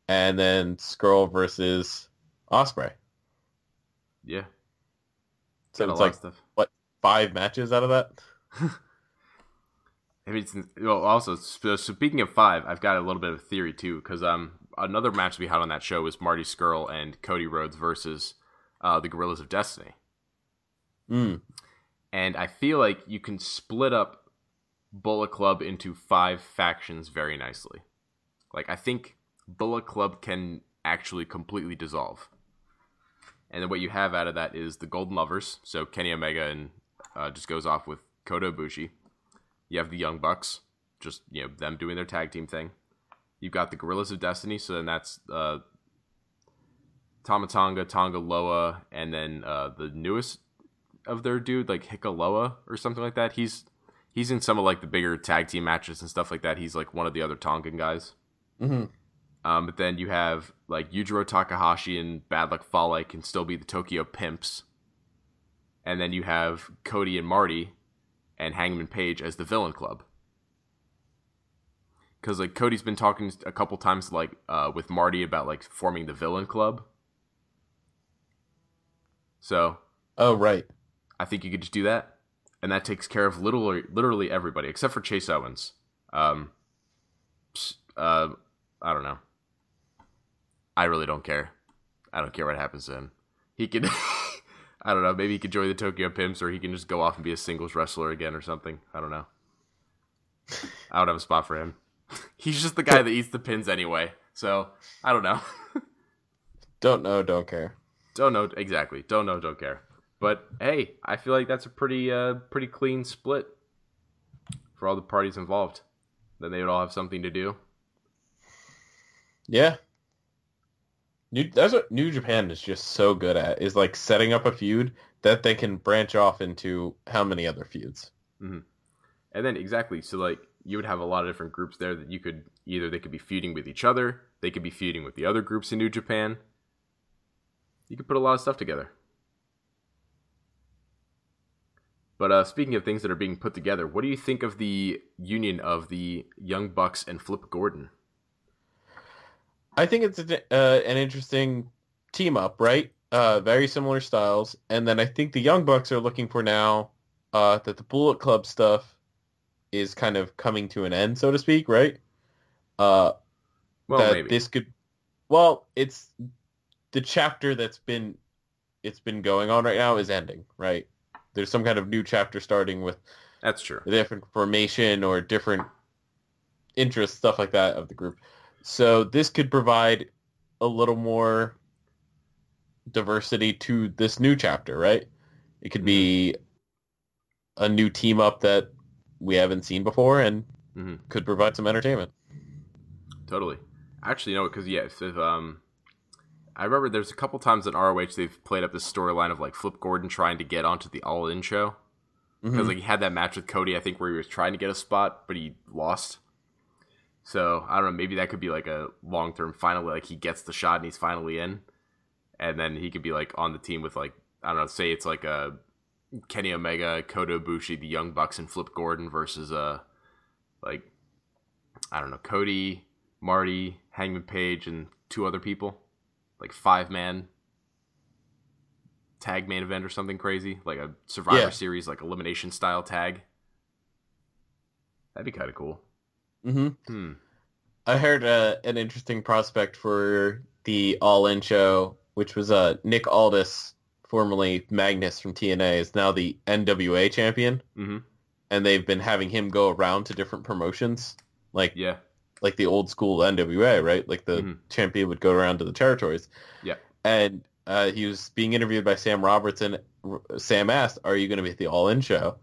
and then Scurll versus Ospreay. Yeah. So Got it's like stuff. five matches out of that. I mean, well, also so speaking of five, I've got a little bit of a theory too, because um, another match we had on that show was Marty Scurll and Cody Rhodes versus uh, the Gorillas of Destiny, Mm. and I feel like you can split up Bullet Club into five factions very nicely. Like I think Bullet Club can actually completely dissolve, and then what you have out of that is the Golden Lovers, so Kenny Omega and uh, just goes off with Kota Ibushi. You have the Young Bucks, just you know them doing their tag team thing. You've got the Gorillas of Destiny, so then that's uh, Tamatanga, Tonga Loa, and then uh, the newest of their dude, like Hikuleo or something like that. He's he's in some of like the bigger tag team matches and stuff like that. He's like one of the other Tongan guys. hmm Um, but then you have like Yujiro Takahashi and Bad Luck Fale can still be the Tokyo Pimps. And then you have Cody and Marty and Hangman Page as the Villain Club. Because like Cody's been talking a couple times like uh, with Marty about like forming the Villain Club. So Oh right. I think you could just do that, and that takes care of literally literally everybody except for Chase Owens. Um, uh, I don't know. I really don't care. I don't care what happens to him. He can, I don't know. Maybe he could join the Tokyo Pimps, or he can just go off and be a singles wrestler again, or something. I don't know. I don't have a spot for him. He's just the guy that eats the pins anyway. So I don't know. Don't know. Don't care. Don't know exactly. Don't know. Don't care. But hey, I feel like that's a pretty uh pretty clean split for all the parties involved. Then they would all have something to do. Yeah. New, that's what New Japan is just so good at is like setting up a feud that they can branch off into how many other feuds. And then exactly, so like you would have a lot of different groups there that you could either they could be feuding with each other, they could be feuding with the other groups in New Japan. You could put a lot of stuff together. But uh, speaking of things that are being put together, what do you think of the union of the Young Bucks and Flip Gordon? I think it's a, uh, an interesting team up, right? Uh, very similar styles, and then I think the Young Bucks are looking for now uh, that the Bullet Club stuff is kind of coming to an end, so to speak, right? Uh, Well, that maybe. this could, well, it's the chapter that's been it's been going on right now is ending, right? there's some kind of new chapter starting with That's true. a different formation or different interests, stuff like that of the group. So this could provide a little more diversity to this new chapter, right? It could be a new team up that we haven't seen before and Mhm. could provide some entertainment. Totally. Actually, no, because yeah, if, if um, I remember there's a couple times in ROH they've played up this storyline of like Flip Gordon trying to get onto the All In show because Mhm. like he had that match with Cody, I think, where he was trying to get a spot but he lost. So I don't know, maybe that could be like a long term. Finally, like he gets the shot and he's finally in, and then he could be like on the team with like I don't know, say it's like a Kenny Omega, Kota Ibushi, the Young Bucks, and Flip Gordon versus uh like I don't know, Cody, Marty, Hangman Page, and two other people, like five man tag main event or something crazy, like a Survivor Yeah. Series, like elimination style tag. That'd be kind of cool. Hmm Hmm. I heard uh, an interesting prospect for the All In show, which was uh, Nick Aldis, formerly Magnus from TNA, is now the NWA champion, Mm-hmm. and they've been having him go around to different promotions, like Yeah. like the old school NWA, right? Like the Mhm. champion would go around to the territories. Yeah. And uh, he was being interviewed by Sam Robertson. R- Sam asked, "Are you going to be at the All In show?"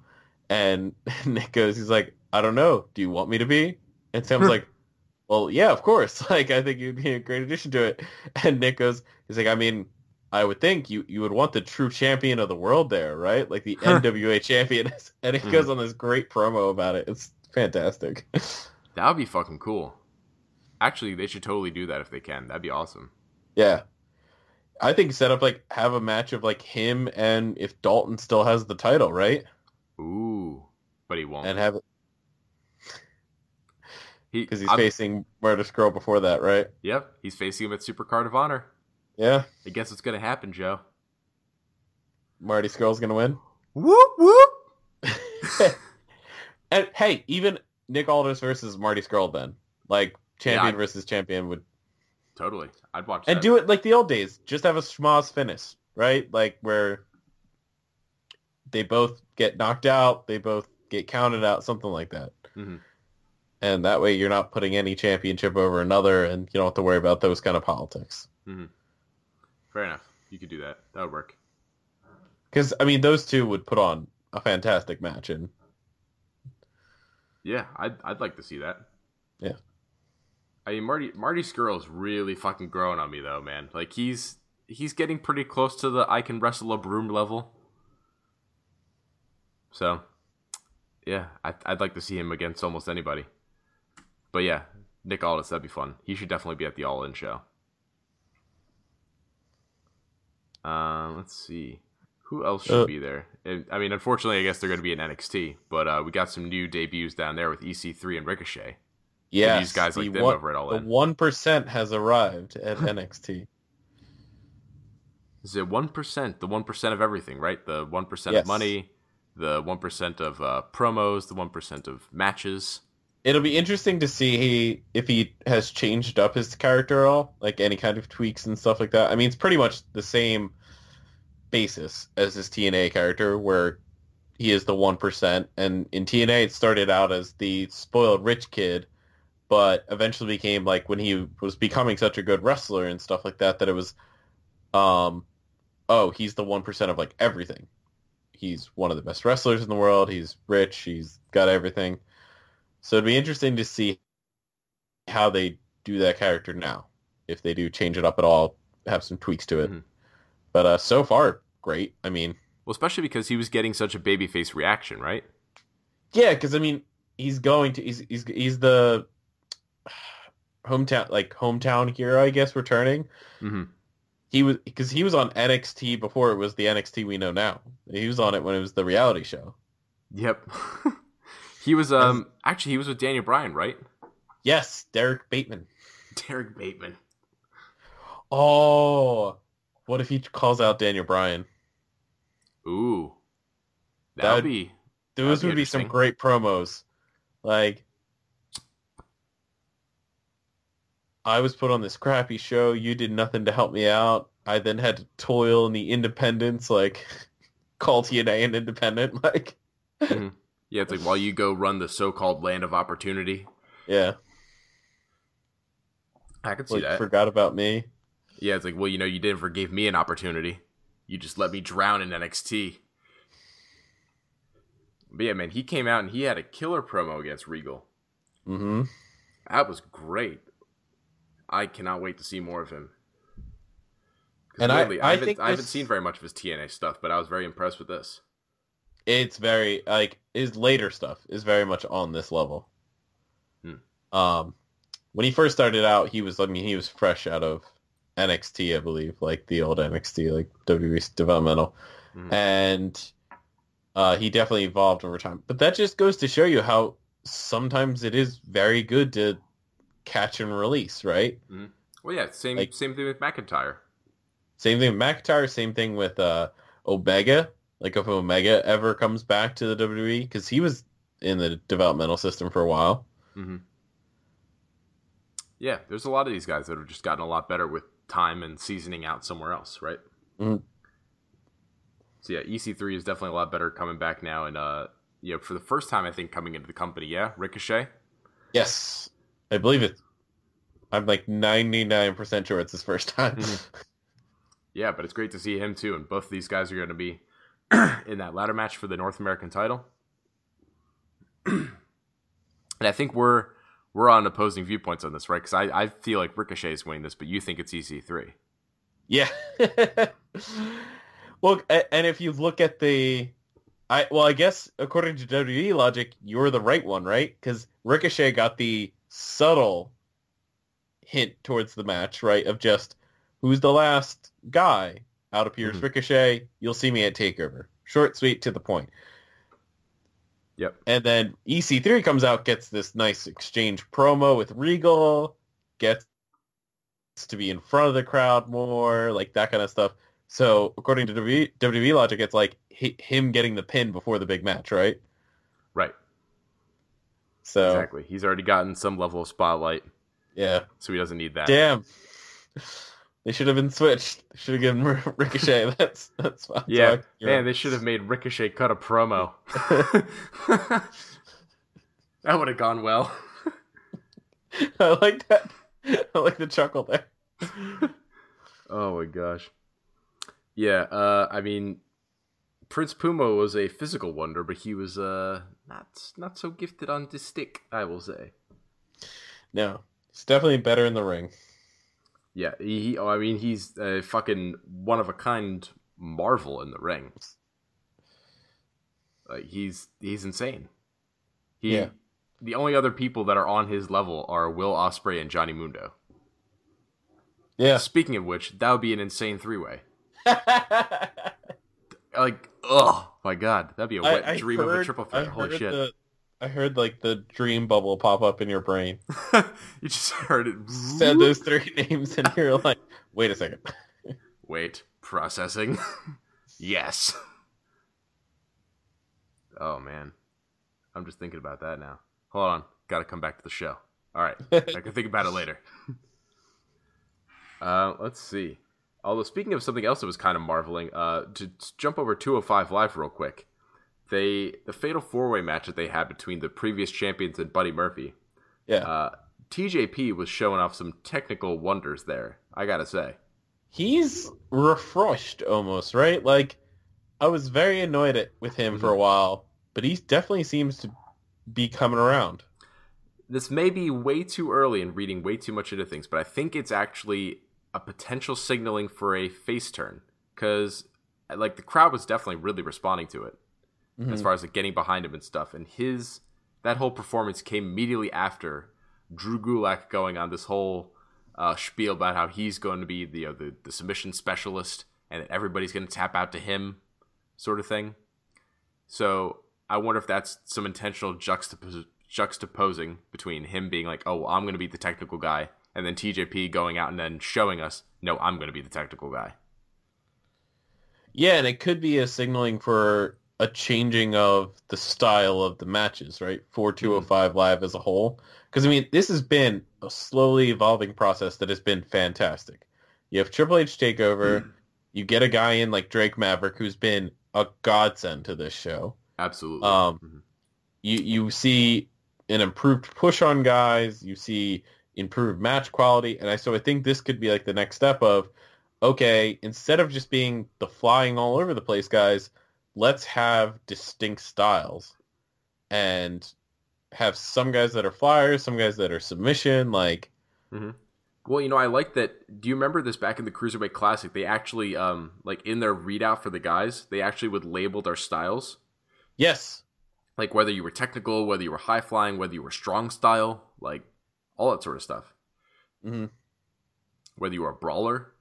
And Nick goes, "He's like, I don't know. Do you want me to be?" And Sam's like, "Well, yeah, of course. Like, I think you'd be a great addition to it." And Nick goes, "He's like, I mean." I would think you, you would want the true champion of the world there, right? Like the NWA champion. And he Mhm. goes on this great promo about it. It's fantastic. That would be fucking cool. Actually, they should totally do that if they can. That'd be awesome. Yeah. I think set up like have a match of like him and if Dalton still has the title, right? Ooh, but he won't. And have it he, because he's I'm- facing Marty Scurll before that, right? Yep, he's facing him at Super Card of Honor. Yeah. I guess what's gonna happen, Joe. Marty Scurll's gonna win. Whoop whoop. and hey, even Nick Aldis versus Marty Scurll then. Like champion I- versus champion would Totally, I'd watch and that. do it like the old days. Just have a schmoz finish, right? Like where they both get knocked out, they both get counted out, something like that. Mhm. And that way you're not putting any championship over another and you don't have to worry about those kind of politics. Mm-hmm. Fair enough. You could do that. That would work. Because, I mean, those two would put on a fantastic match. And Yeah, I'd I'd like to see that. Yeah. I mean, Marty Marty Scurll is really fucking growing on me though, man. Like he's he's getting pretty close to the I can wrestle a broom level. So, yeah, I, I'd like to see him against almost anybody. But yeah, Nick Aldis, that'd be fun. He should definitely be at the All In show. Uh, let's see. Who else should Uh, be there? I mean, unfortunately, I guess they're going to be in NXT, but uh, we got some new debuts down there with EC3 and Ricochet. yeah, these guys like them over at All In. The In. 1% has arrived at NXT. Is it one percent? The one percent of everything, right? The one percent Yes. of money, the one percent of uh, promos, the one percent of matches. It'll be interesting to see he, if he has changed up his character at all, like any kind of tweaks and stuff like that. I mean, it's pretty much the same basis as his TNA character, where he is the one percent, and in TNA it started out as the spoiled rich kid, but eventually became like when he was becoming such a good wrestler and stuff like that that it was, um, oh, he's the one percent of like everything. He's one of the best wrestlers in the world. He's rich. He's got everything. So it'd be interesting to see how they do that character now. If they do change it up at all, have some tweaks to it. Mhm. But uh, so far, great. I mean, Well, especially because he was getting such a babyface reaction, right? yeah, because I mean, he's going to he's he's he's the hometown like hometown hero, I guess, returning. Mm-hmm. He was because he was on NXT before it was the NXT we know now. He was on it when it was the reality show. Yep. he was um actually he was with Daniel Bryan, right? Yes, Derrick Bateman. Derrick Bateman. Oh, what if he calls out Daniel Bryan? Ooh, that would That'd- be Those That'd be would be some great promos. Like, I was put on this crappy show. You did nothing to help me out. I then had to toil in the independence. Like, call TNA an independent. Like, Yeah, it's like while you go run the so-called land of opportunity. yeah, I could see like that. forgot about me. Yeah, it's like, well, you know, you didn't forgive me an opportunity. You just let me drown in NXT. But yeah, man, he came out and he had a killer promo against Regal. Mm-hmm. That was great. I cannot wait to see more of him. And I- really, I haven't, think I haven't this- seen very much of his TNA stuff, but I was very impressed with this. It's very like his later stuff is very much on this level. Hmm. Um, when he first started out, he was I mean he was fresh out of NXT, I believe, like the old NXT, like WWE developmental, Mhm. and uh, he definitely evolved over time. But that just goes to show you how sometimes it is very good to catch and release, right? Well, yeah, same Like- same thing with McIntyre. Same thing with McIntyre. Same thing with uh, Omega. Like if Omega ever comes back to the WWE, because he was in the developmental system for a while. hmm Yeah, there's a lot of these guys that have just gotten a lot better with time and seasoning out somewhere else, right? Mhm. So yeah, EC3 is definitely a lot better coming back now, and uh, you know, for the first time, I think coming into the company, yeah, Ricochet. Yes, I believe it. I'm like 99% sure it's his first time. Mhm. Yeah, but it's great to see him too, and both of these guys are going to be in that ladder match for the North American title. and I think we're we're on opposing viewpoints on this, right? Because I, I feel like Ricochet is winning this, but you think it's EC3. yeah. well, and if you look at the, I well, I guess according to WWE logic, you're the right one, right? Because Ricochet got the subtle hint towards the match, right? Of just who's the last guy out appears Mhm. Ricochet. You'll see me at Takeover. Short, sweet, to the point. Yep. And then EC3 comes out, gets this nice exchange promo with Regal, gets to be in front of the crowd more, like that kind of stuff. So according to WWE, WWE logic, it's like him getting the pin before the big match, right? Right. So Exactly. He's already gotten some level of spotlight, yeah, so he doesn't need that. damn, they should have been switched. They should have given R- Ricochet. That's that's fine. Yeah, man, they should have made Ricochet cut a promo. that would have gone well. I like that. I like the chuckle there. Oh my gosh. Yeah, uh, I mean, Prince Puma was a physical wonder, but he was uh, not not so gifted on the stick, I will say. No, it's definitely better in the ring. Yeah, he, oh, I mean, he's a fucking one of a kind marvel in the ring. Like he's he's insane. He Yeah. the only other people that are on his level are Will Ospreay and Johnny Mundo. Yeah. Speaking of which, that would be an insane three way. Like, oh my god, that'd be a wet dream of a triple I threat. Holy shit! the- I heard like the dream bubble pop up in your brain. you just heard it. Said those three names, and you're like, "Wait a second. Wait, processing. yes. Oh man, I'm just thinking about that now. Hold on, got to come back to the show. All right, I can think about it later. uh, let's see. Although speaking of something else that was kind of marveling, uh, to to jump over 205 live real quick, they the fatal four way match that they had between the previous champions and Buddy Murphy. Yeah, Uh, TJP was showing off some technical wonders there. I gotta say. he's refreshed almost, right? Like, I was very annoyed at, with him for a while, but he definitely seems to be coming around. this may be way too early and reading way too much into things, but I think it's actually a potential signaling for a face turn because like the crowd was definitely really responding to it as Mhm. far as like getting behind him and stuff. And his that whole performance came immediately after Drew Gulak going on this whole uh, spiel about how he's going to be the uh, the, the submission specialist and that everybody's going to tap out to him, sort of thing. So I wonder if that's some intentional juxtapos- juxtaposing between him being like, "Oh, well, I'm going to be the technical guy," and then TJP going out and then showing us, "No, I'm going to be the technical guy." Yeah, and it could be a signaling for a changing of the style of the matches, right? For 205 Live as a whole. Because, I mean, this has been a slowly evolving process that has been fantastic. You have Triple H Takeover. You get a guy in like Drake Maverick who's been a godsend to this show. Absolutely. Um, Mhm. you you see an improved push on guys. You see improved match quality, and I so I think this could be like the next step of okay, instead of just being the flying all over the place guys, let's have distinct styles and have some guys that are flyers, some guys that are submission. Like Well, you know, I like that. Do you remember this back in the Cruiserweight Classic? They actually, um, like in their readout for the guys, they actually would label their styles, yes, like whether you were technical, whether you were high flying, whether you were strong style, like all that sort of stuff. Mm-hmm. Whether you were a brawler.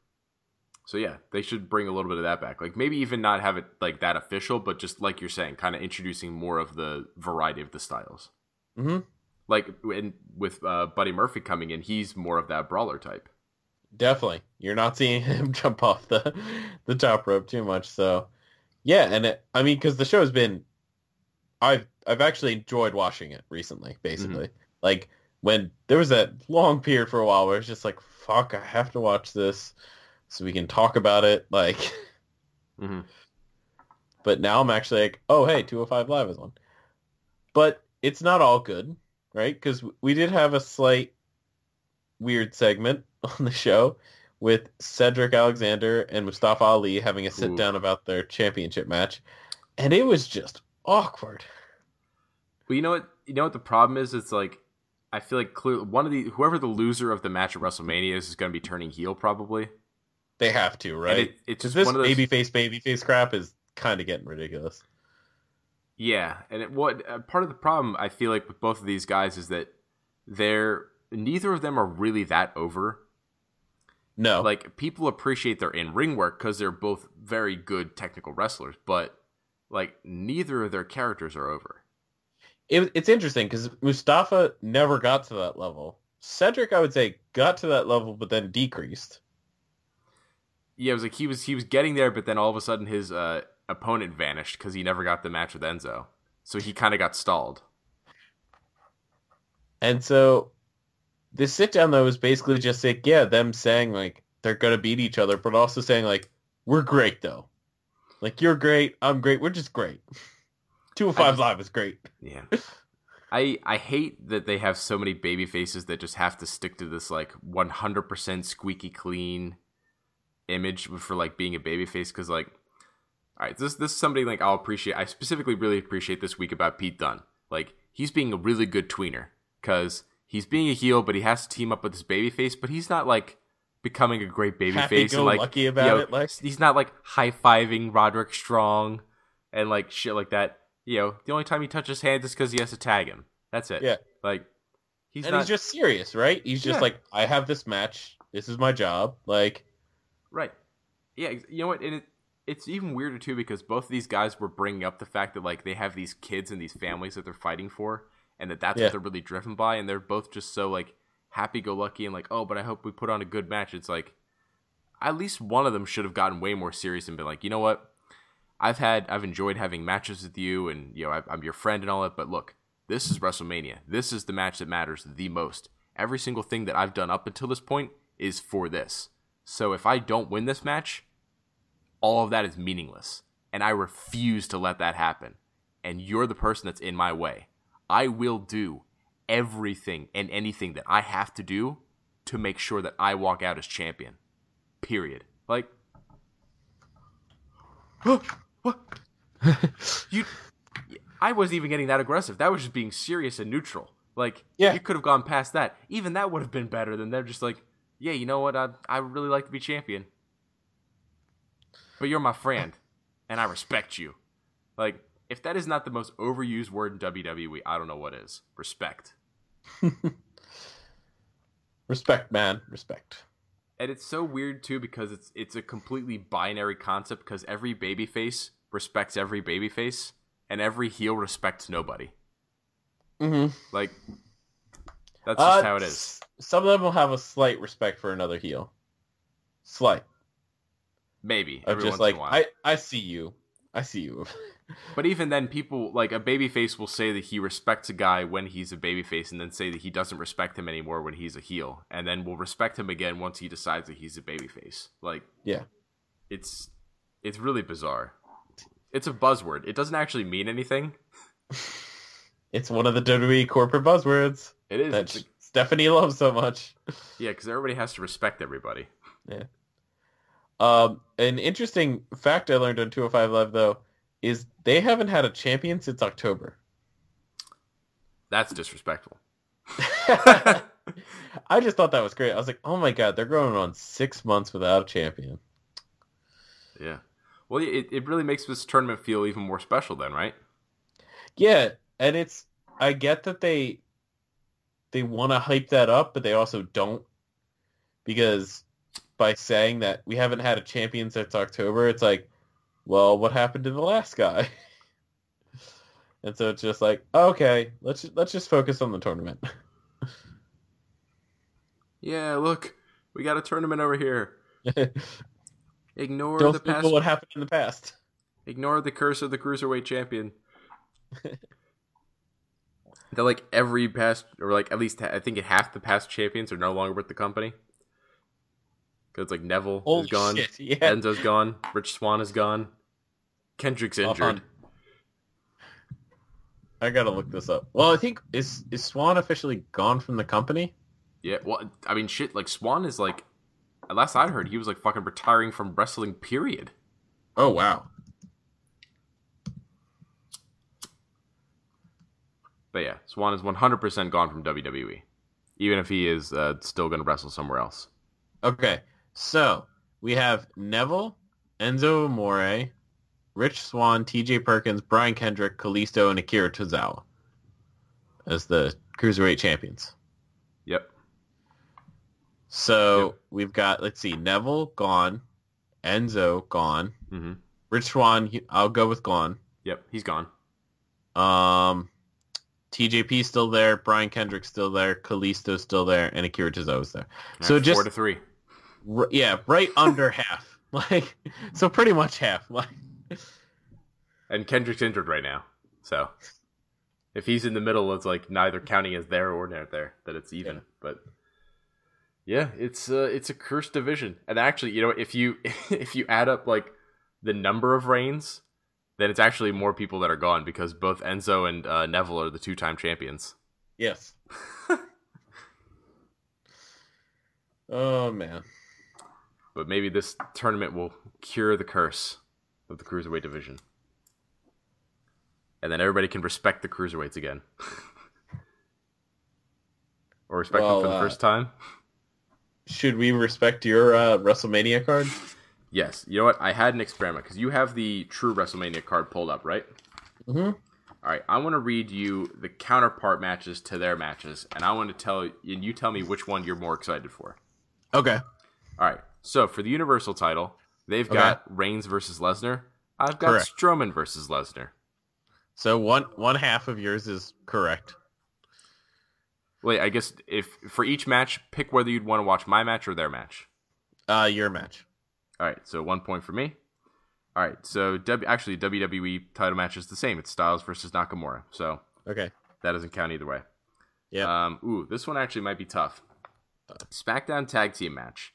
So yeah, they should bring a little bit of that back. Like maybe even not have it like that official, but just like you're saying, kind of introducing more of the variety of the styles. hmm Like and with uh, Buddy Murphy coming in, he's more of that brawler type. Definitely. You're not seeing him jump off the the top rope too much. So, yeah, and it, I mean, because the show has been, I've I've actually enjoyed watching it recently. Basically, like when there was that long period for a while where it's just like, fuck, I have to watch this so we can talk about it. Like, hmm but now I'm actually like, oh hey, 205 Live is on. But it's not all good, right? Because we did have a slight weird segment on the show with Cedric Alexander and Mustafa Ali having a sit down about their championship match, and it was just awkward. Well, you know what? You know what the problem is? It's like I feel like clearly one of the whoever the loser of the match at WrestleMania is is going to be turning heel probably. They have to, right? it, it's just this one of those. babyface babyface crap is kind of getting ridiculous. Yeah, and it, what uh, part of the problem I feel like with both of these guys is that they're neither of them are really that over. No, Like people appreciate their in ring work because they're both very good technical wrestlers, but like neither of their characters are over. it, it's interesting because Mustafa never got to that level. Cedric, I would say, got to that level, but then decreased. Yeah, it was like he was he was getting there, but then all of a sudden his uh, opponent vanished because he never got the match with Enzo, so he kind of got stalled. And so this sit down though was basically just like, yeah, them saying like they're gonna beat each other, but also saying like, we're great though. Like you're great, I'm great, we're just great. Two of five just- live is great. Yeah. I I hate that they have so many baby faces that just have to stick to this like 100% squeaky clean image for like being a baby face cuz like all right, this this is somebody like I'll appreciate. I specifically really appreciate this week about Pete Dunne. Like he's being a really good tweener cuz he's being a heel but he has to team up with his baby face, but he's not like becoming a great baby face and like Happy-go-lucky about you know, it, like- he's not like high-fiving Roderick Strong and like shit like that. You know, the only time he touches hands is because he has to tag him. That's it. Yeah. Like he's and not he's just serious, right? He's just Yeah. like, I have this match, this is my job. Like right. Yeah, you know what? And it, it's even weirder too because both of these guys were bringing up the fact that like they have these kids and these families that they're fighting for, and that that's Yeah. what they're really driven by, and they're both just so like happy-go-lucky and like, oh, but I hope we put on a good match. It's like at least one of them should have gotten way more serious and been like, you know what? I've had I've enjoyed having matches with you, and you know I, I'm your friend and all that. But look, this is WrestleMania. This is the match that matters the most. Every single thing that I've done up until this point is for this. So if I don't win this match, all of that is meaningless, and I refuse to let that happen. And you're the person that's in my way. I will do everything and anything that I have to do to make sure that I walk out as champion. Period. Like what? you I wasn't even getting that aggressive. That was just being serious and neutral. Like Yeah. you could have gone past that. Even that would have been better than they're just like, yeah, you know what? I I really like to be champion. But you're my friend and I respect you. Like if that is not the most overused word in WWE, I don't know what is. Respect. respect, man, respect. And it's so weird too because it's it's a completely binary concept because every babyface respects every babyface and every heel respects nobody. Mm-hmm. Like that's just how it is. Uh, Some of them will have a slight respect for another heel. Slight. Maybe Of just like in a while. I, I see you. I see you. But even then, people like a babyface will say that he respects a guy when he's a babyface, and then say that he doesn't respect him anymore when he's a heel, and then will respect him again once he decides that he's a babyface. Like yeah. it's it's really bizarre. it's a buzzword. It doesn't actually mean anything. It's one of the WWE corporate buzzwords It is. that a- Stephanie loves so much. yeah, because everybody has to respect everybody. Yeah. Um, an interesting fact I learned on 205 Live though is they haven't had a champion since October. That's disrespectful. I just thought that was great. I was like, oh my god, they're going on six months without a champion. Yeah. Well, it, it really makes this tournament feel even more special then, right? Yeah, and it's I get that they they want to hype that up, but they also don't because by saying that we haven't had a champion since October, it's like, well, what happened to the last guy? and so it's just like, okay, let's let's just focus on the tournament. Yeah, look, we got a tournament over here. Ignore don't the past. what happened in the past. Ignore the curse of the cruiserweight champion. That like every past, or like at least I think half the past champions are no longer with the company. Because like Neville Holy is gone, shit, yeah. Enzo's gone, Rich Swann is gone, Kendrick's injured. I gotta look this up. Well, I think is is Swann officially gone from the company? Yeah, well, I mean, shit. Like Swann is like, last I heard, he was like fucking retiring from wrestling. Period. Oh wow. But yeah, Swann is one hundred percent gone from WWE, even if he is uh, still going to wrestle somewhere else. Okay, so we have Neville, Enzo Amore, Rich Swann, T.J. Perkins, Brian Kendrick, Kalisto, and Akira Tozawa as the cruiserweight champions. Yep. So Yep. we've got let's see, Neville gone, Enzo gone, hmm Rich Swann. I'll go with gone. Yep. He's gone. Um, TJP still there, Brian Kendrick still there, Kalisto still there, and Akira Tozawa's there. So just four to three. R- yeah, right under half. Like, so pretty much half. Like, And Kendrick's injured right now, so if he's in the middle, it's like neither counting as there or not there. That it's even. Yeah. But yeah, it's uh, it's a cursed division. And actually, you know, if you if you add up like the number of reigns, then it's actually more people that are gone because both Enzo and uh, Neville are the two time champions. yes. oh man. But maybe this tournament will cure the curse of the cruiserweight division. And then everybody can respect the cruiserweights again. or respect Well, them for the uh, first time. Should we respect your uh, WrestleMania card? Yes. You know what? I had an experiment because you have the true WrestleMania card pulled up, right? Mm-hmm. All right. I want to read you the counterpart matches to their matches, and I want to tell and you tell me which one you're more excited for. Okay. All right. So for the Universal title, they've Okay. got Reigns versus Lesnar. I've got Correct. Strowman versus Lesnar. So one one half of yours is correct. Wait, I guess if for each match, pick whether you'd want to watch my match or their match. Uh, your match. All right, so one point for me. All right, so w, actually WWE title match is the same. It's Styles versus Nakamura, so Okay. that doesn't count either way. Yeah. Um, ooh, this one actually might be tough. SmackDown tag team match.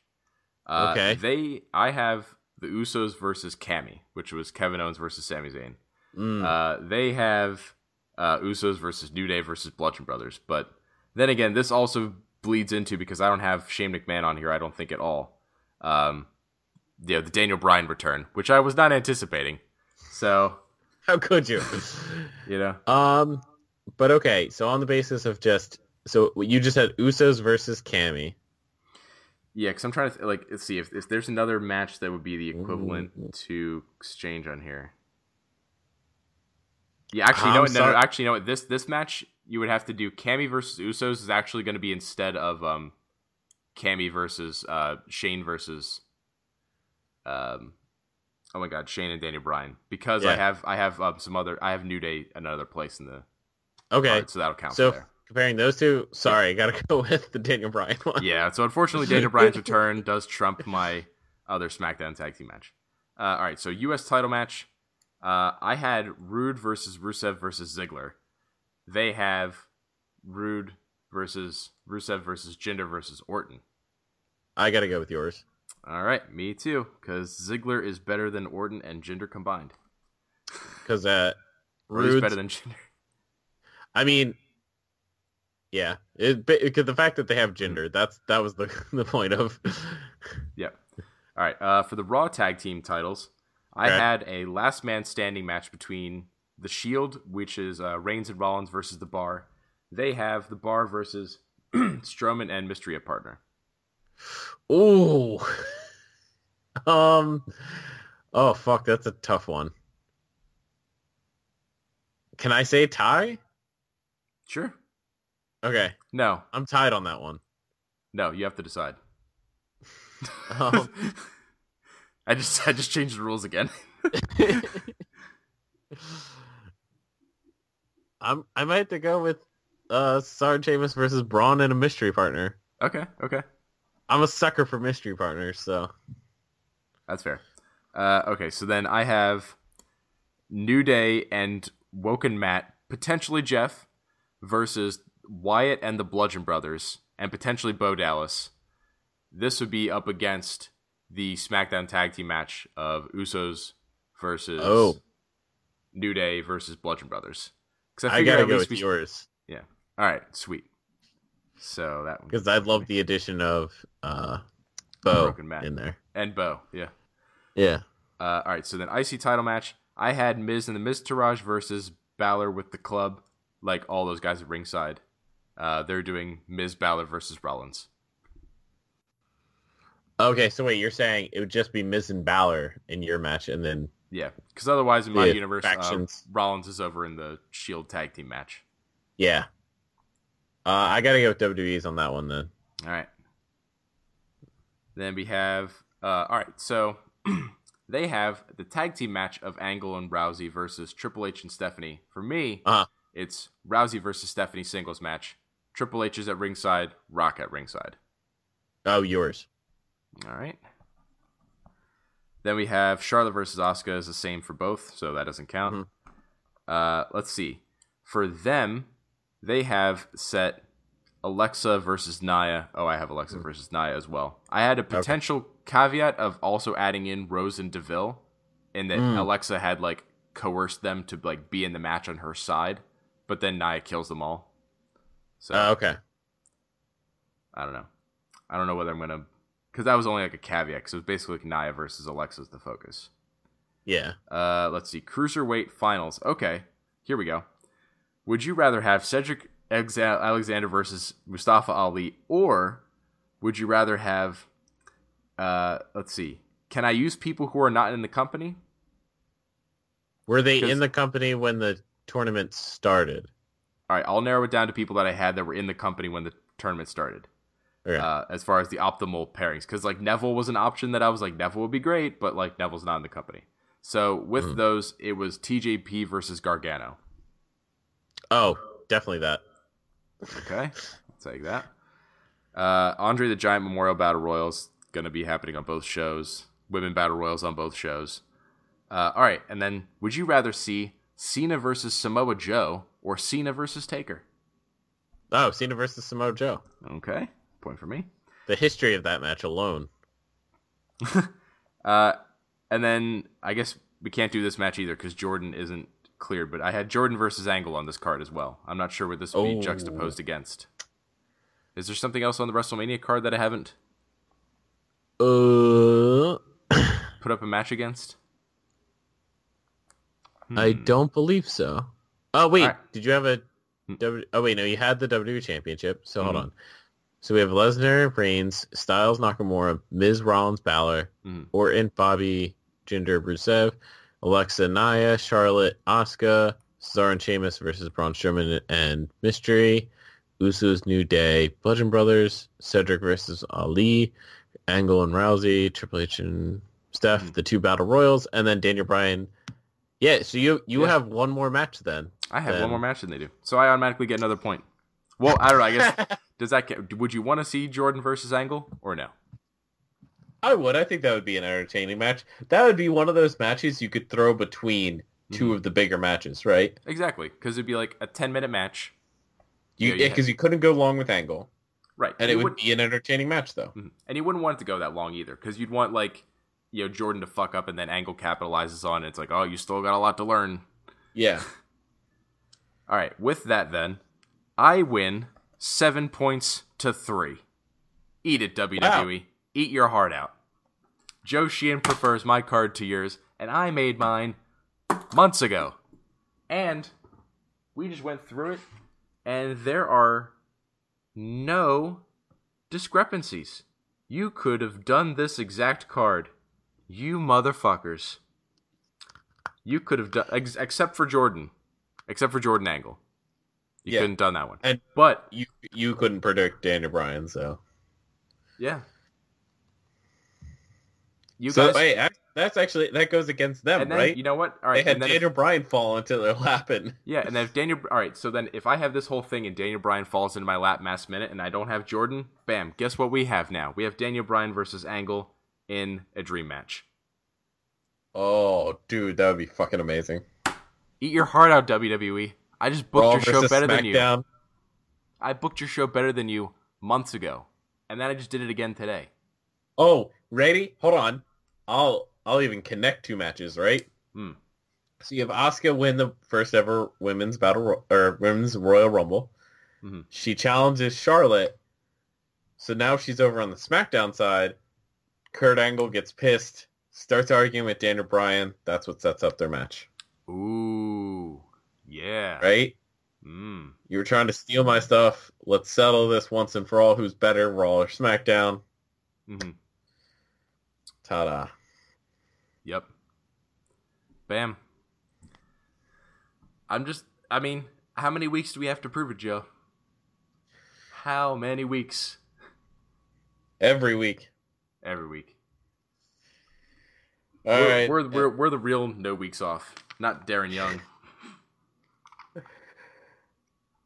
Uh, Okay. They, I have the Usos versus Cammy, which was Kevin Owens versus Sami Zayn. Mm. Uh, they have uh, Usos versus New Day versus Bludgeon Brothers. But then again, this also bleeds into because I don't have Shane McMahon on here. I don't think at all. Um, you know, the Daniel Bryan return, which I was not anticipating. So How could you? you know, um, but okay. So on the basis of just so you just had Usos versus Cammy. yeah. Because I'm trying to th- like let's see if, if there's another match that would be the equivalent to Exchange on here. Yeah, actually, I'm no, no, no, sorry- actually, no. This this match you would have to do Cammy versus Usos is actually going to be instead of um, Cammy versus uh Shane versus um, oh my God, Shane and Daniel Bryan because I have I have um, some other I have New Day another place in the Okay. so that'll count So there. comparing those two, sorry, I gotta go with the Daniel Bryan one. Yeah, so unfortunately, Daniel Bryan's return does trump my other SmackDown tag team match. Uh, all right, so U.S. title match. Uh, I had Roode versus Rusev versus Ziggler. They have Roode versus Rusev versus Jinder versus Orton. I gotta go with yours. All right, me too, because Ziggler is better than Orton and Jinder combined. because uh, Or at Roode's better than Jinder. I mean, yeah, it because the fact that they have Jinder, that's that was the the point of. Yep. All right. Uh, for the Raw Tag Team titles, I Okay. had a last man standing match between the Shield, which is uh, Reigns and Rollins versus the Bar. They have the Bar versus Strowman and Mystery partner. Ooh. um. Oh fuck, that's a tough one. Can I say tie? Sure. Okay, No. I'm tied on that one. No. You have to decide. Um, I just I just changed the rules again. I'm I might have to go with uh Sarge Sheamus versus Braun and a mystery partner. okay. Okay. I'm a sucker for mystery partners, so That's fair. Uh, okay, so then I have New Day and Woken Matt, potentially Jeff, versus Wyatt and the Bludgeon Brothers, and potentially Bo Dallas. This would be up against the SmackDown Tag Team match of Usos versus Oh. New Day versus Bludgeon Brothers. Because I gotta go with yours Yeah. All right. Sweet. So that because I love the addition of uh Bo in there. and Bo. Yeah. Yeah. Uh, all right, so then IC title match. I had Miz and the Miztourage versus Balor with the club, like all those guys at ringside. Uh, they're doing Miz Balor versus Rollins. Okay, so wait, you're saying it would just be Miz and Balor in your match, and then Yeah, because otherwise in my Yeah, universe, uh. Rollins is over in the Shield tag team match. yeah, uh, I gotta go with WWE's on that one then. All right. Then we have. Uh, all right, so they have the tag team match of Angle and Rousey versus Triple H and Stephanie. For me, Uh-huh. it's Rousey versus Stephanie singles match. Triple H is at ringside, Rock at ringside. Oh, yours. All right. Then we have Charlotte versus Asuka is the same for both, so that doesn't count. Mhm. Uh, let's see. For them, they have set Alexa versus Nia. Oh, I have Alexa versus Nia as well. I had a potential caveat of also adding in Rose and Deville, in that Mm. Alexa had like coerced them to like be in the match on her side, but then Nia kills them all. So Uh, okay. I don't know. I don't know whether I'm gonna because that was only like a caveat. Because it was basically like Nia versus Alexa's the focus. Yeah. Uh, let's see, cruiserweight finals. Okay, here we go. Would you rather have Cedric Alexander versus Mustafa Ali, or would you rather have? Uh, let's see. Can I use people who are not in the company? Were they in the company when the tournament started? All right, I'll narrow it down to people that I had that were in the company when the tournament started. Okay. uh, as far as the optimal pairings because like Neville was an option that I was like Neville would be great, but like Neville's not in the company. So with those, it was TJP versus Gargano. Oh, definitely that. Okay, I'll take that. Uh, Andre the Giant Memorial Battle Royals going to be happening on both shows. Women Battle Royals on both shows. Uh, all right, and then would you rather see Cena versus Samoa Joe or Cena versus Taker? Oh, Cena versus Samoa Joe. Okay, point for me. The history of that match alone. Uh, and then I guess we can't do this match either because Jordan isn't cleared. But I had Jordan versus Angle on this card as well. I'm not sure what this would be Oh. juxtaposed against. Is there something else on the WrestleMania card that I haven't Uh, put up a match against? I Hmm. don't believe so. Oh wait, Alright. did you have a Hmm. Oh wait, no, you had the WWE Championship. So hold Mhm. on. So we have Lesnar, Reigns, Styles, Nakamura, Miz, Rollins, Balor, Mhm. Orton, Bobby, Jinder, Rusev, Alexa, Nia, Charlotte, Asuka, Cesaro and Sheamus versus Braun Strowman and Mystery, Usos, New Day, Bludgeon Brothers, Cedric versus Ali, Angle and Rousey, Triple H and Steph, Mhm. the two Battle Royals, and then Daniel Bryan. Yeah, so you you Yeah. have one more match then. I have Then- one more match than they do, so I automatically get another point. Well, I don't know. I guess does that count? Would you want to see Jordan versus Angle or no? I would. I think that would be an entertaining match. That would be one of those matches you could throw between 2 Mhm. of the bigger matches, right? Exactly, because it'd be like a 10 minute match. You Yeah, yeah, you because you couldn't go long with Angle, Right. and it would be an entertaining match though. Mhm. And you wouldn't want it to go that long either, because you'd want like, you know, Jordan to fuck up and then Angle capitalizes on it. It's like, oh, you still got a lot to learn. Yeah. All right. With that, then, I win seven points to three. Eat it, WWE. Eat your heart out. Joe Sheehan prefers my card to yours, and I made mine months ago. And we just went through it, and there are no discrepancies. You could have done this exact card. You motherfuckers. You could have done, ex- except for Jordan. Except for Jordan Angle. You Yeah. couldn't done that one. And But, you you couldn't predict Daniel Bryan, so. yeah. You so guys. wait, that's actually that goes against them, then, right? you know what? All they had then if- Daniel Bryan fall into their lap, and Yeah, and then if Daniel, all right, so then if I have this whole thing and Daniel Bryan falls into my lap last minute and I don't have Jordan, bam, guess what we have now? We have Daniel Bryan versus Angle in a dream match. oh, dude, that would be fucking amazing. Eat your heart out, WWE. I just booked Raw your show better than you. SmackDown. I booked your show better than you months ago, and then I just did it again today. Oh, ready? Hold on. I'll I'll even connect two matches, right? Hmm. So you have Asuka win the first ever women's battle Ro- or women's Royal Rumble. Mhm. She challenges Charlotte. So now she's over on the SmackDown side. Kurt Angle gets pissed, starts arguing with Daniel Bryan. That's what sets up their match, Ooh, yeah. right? Mm. You were trying to steal my stuff. Let's settle this once and for all. Who's better, Raw or SmackDown? hmm Ta-da! Yep. Bam. I'm just. I mean, how many weeks do we have to prove it, Joe? How many weeks? Every week. Every week. All we're, right. we're, we're we're the real no weeks off, not Darren Young.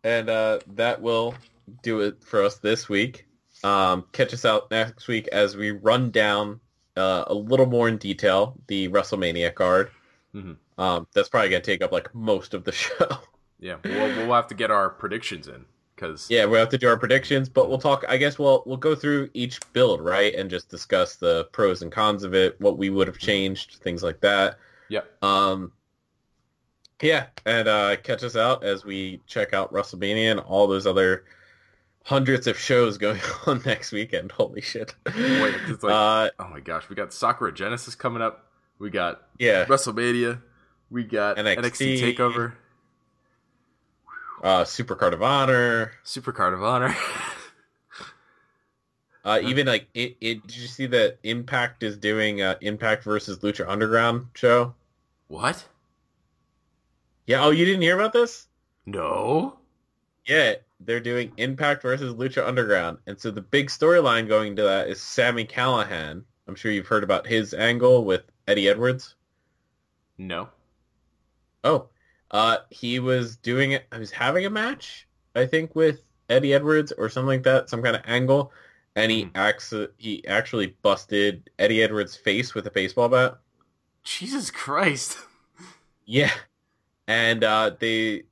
And uh, that will do it for us this week. Um, catch us out next week as we run down uh, a little more in detail the WrestleMania card. Mhm. Um, that's probably going to take up like most of the show. Yeah, we'll, we'll have to get our predictions in because yeah, we'll have to do our predictions, but we'll talk. I guess we'll we'll go through each build right and just discuss the pros and cons of it, what we would have changed, things like that. Yep. Um, yeah, and uh, catch us out as we check out WrestleMania and all those other hundreds of shows going on next weekend. Holy shit! Wait, it's like- uh, oh my gosh, we got Sakura Genesis coming up. We got yeah, WrestleMania. We got NXT. NXT Takeover, uh, Super Card of Honor. Super Card of Honor. Uh, even like it, it. Did you see that Impact is doing uh, Impact versus Lucha Underground show? what? Yeah. Oh, you didn't hear about this? No. Yeah, they're doing Impact versus Lucha Underground, and so the big storyline going to that is Sami Callihan. I'm sure you've heard about his angle with Eddie Edwards. No. Oh, uh, he was doing it. He was having a match, I think, with Eddie Edwards or something like that, some kind of angle, and he Mhm. acts he actually busted Eddie Edwards' face with a baseball bat. Jesus Christ. Yeah, and uh, they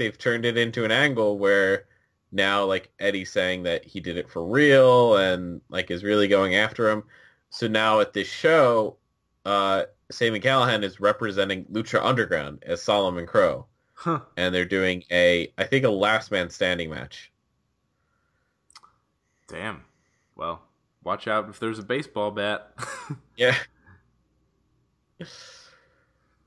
they've turned it into an angle where now like Eddie's saying that he did it for real and like is really going after him. So now at this show, uh, Sami Callihan is representing Lucha Underground as Solomon Crowe, Huh. and they're doing a I think a last man standing match. Damn. Well, watch out if there's a baseball bat. Yeah.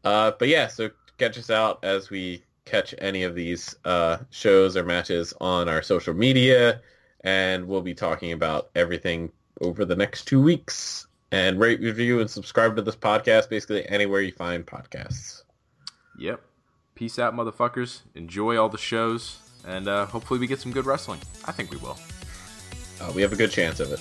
Uh, but yeah, so catch us out as we catch any of these uh, shows or matches on our social media, and we'll be talking about everything over the next two weeks. And rate, review, and subscribe to this podcast basically anywhere you find podcasts. yep. Peace out, motherfuckers. Enjoy all the shows, and uh, hopefully we get some good wrestling. I think we will. Uh, we have a good chance of it.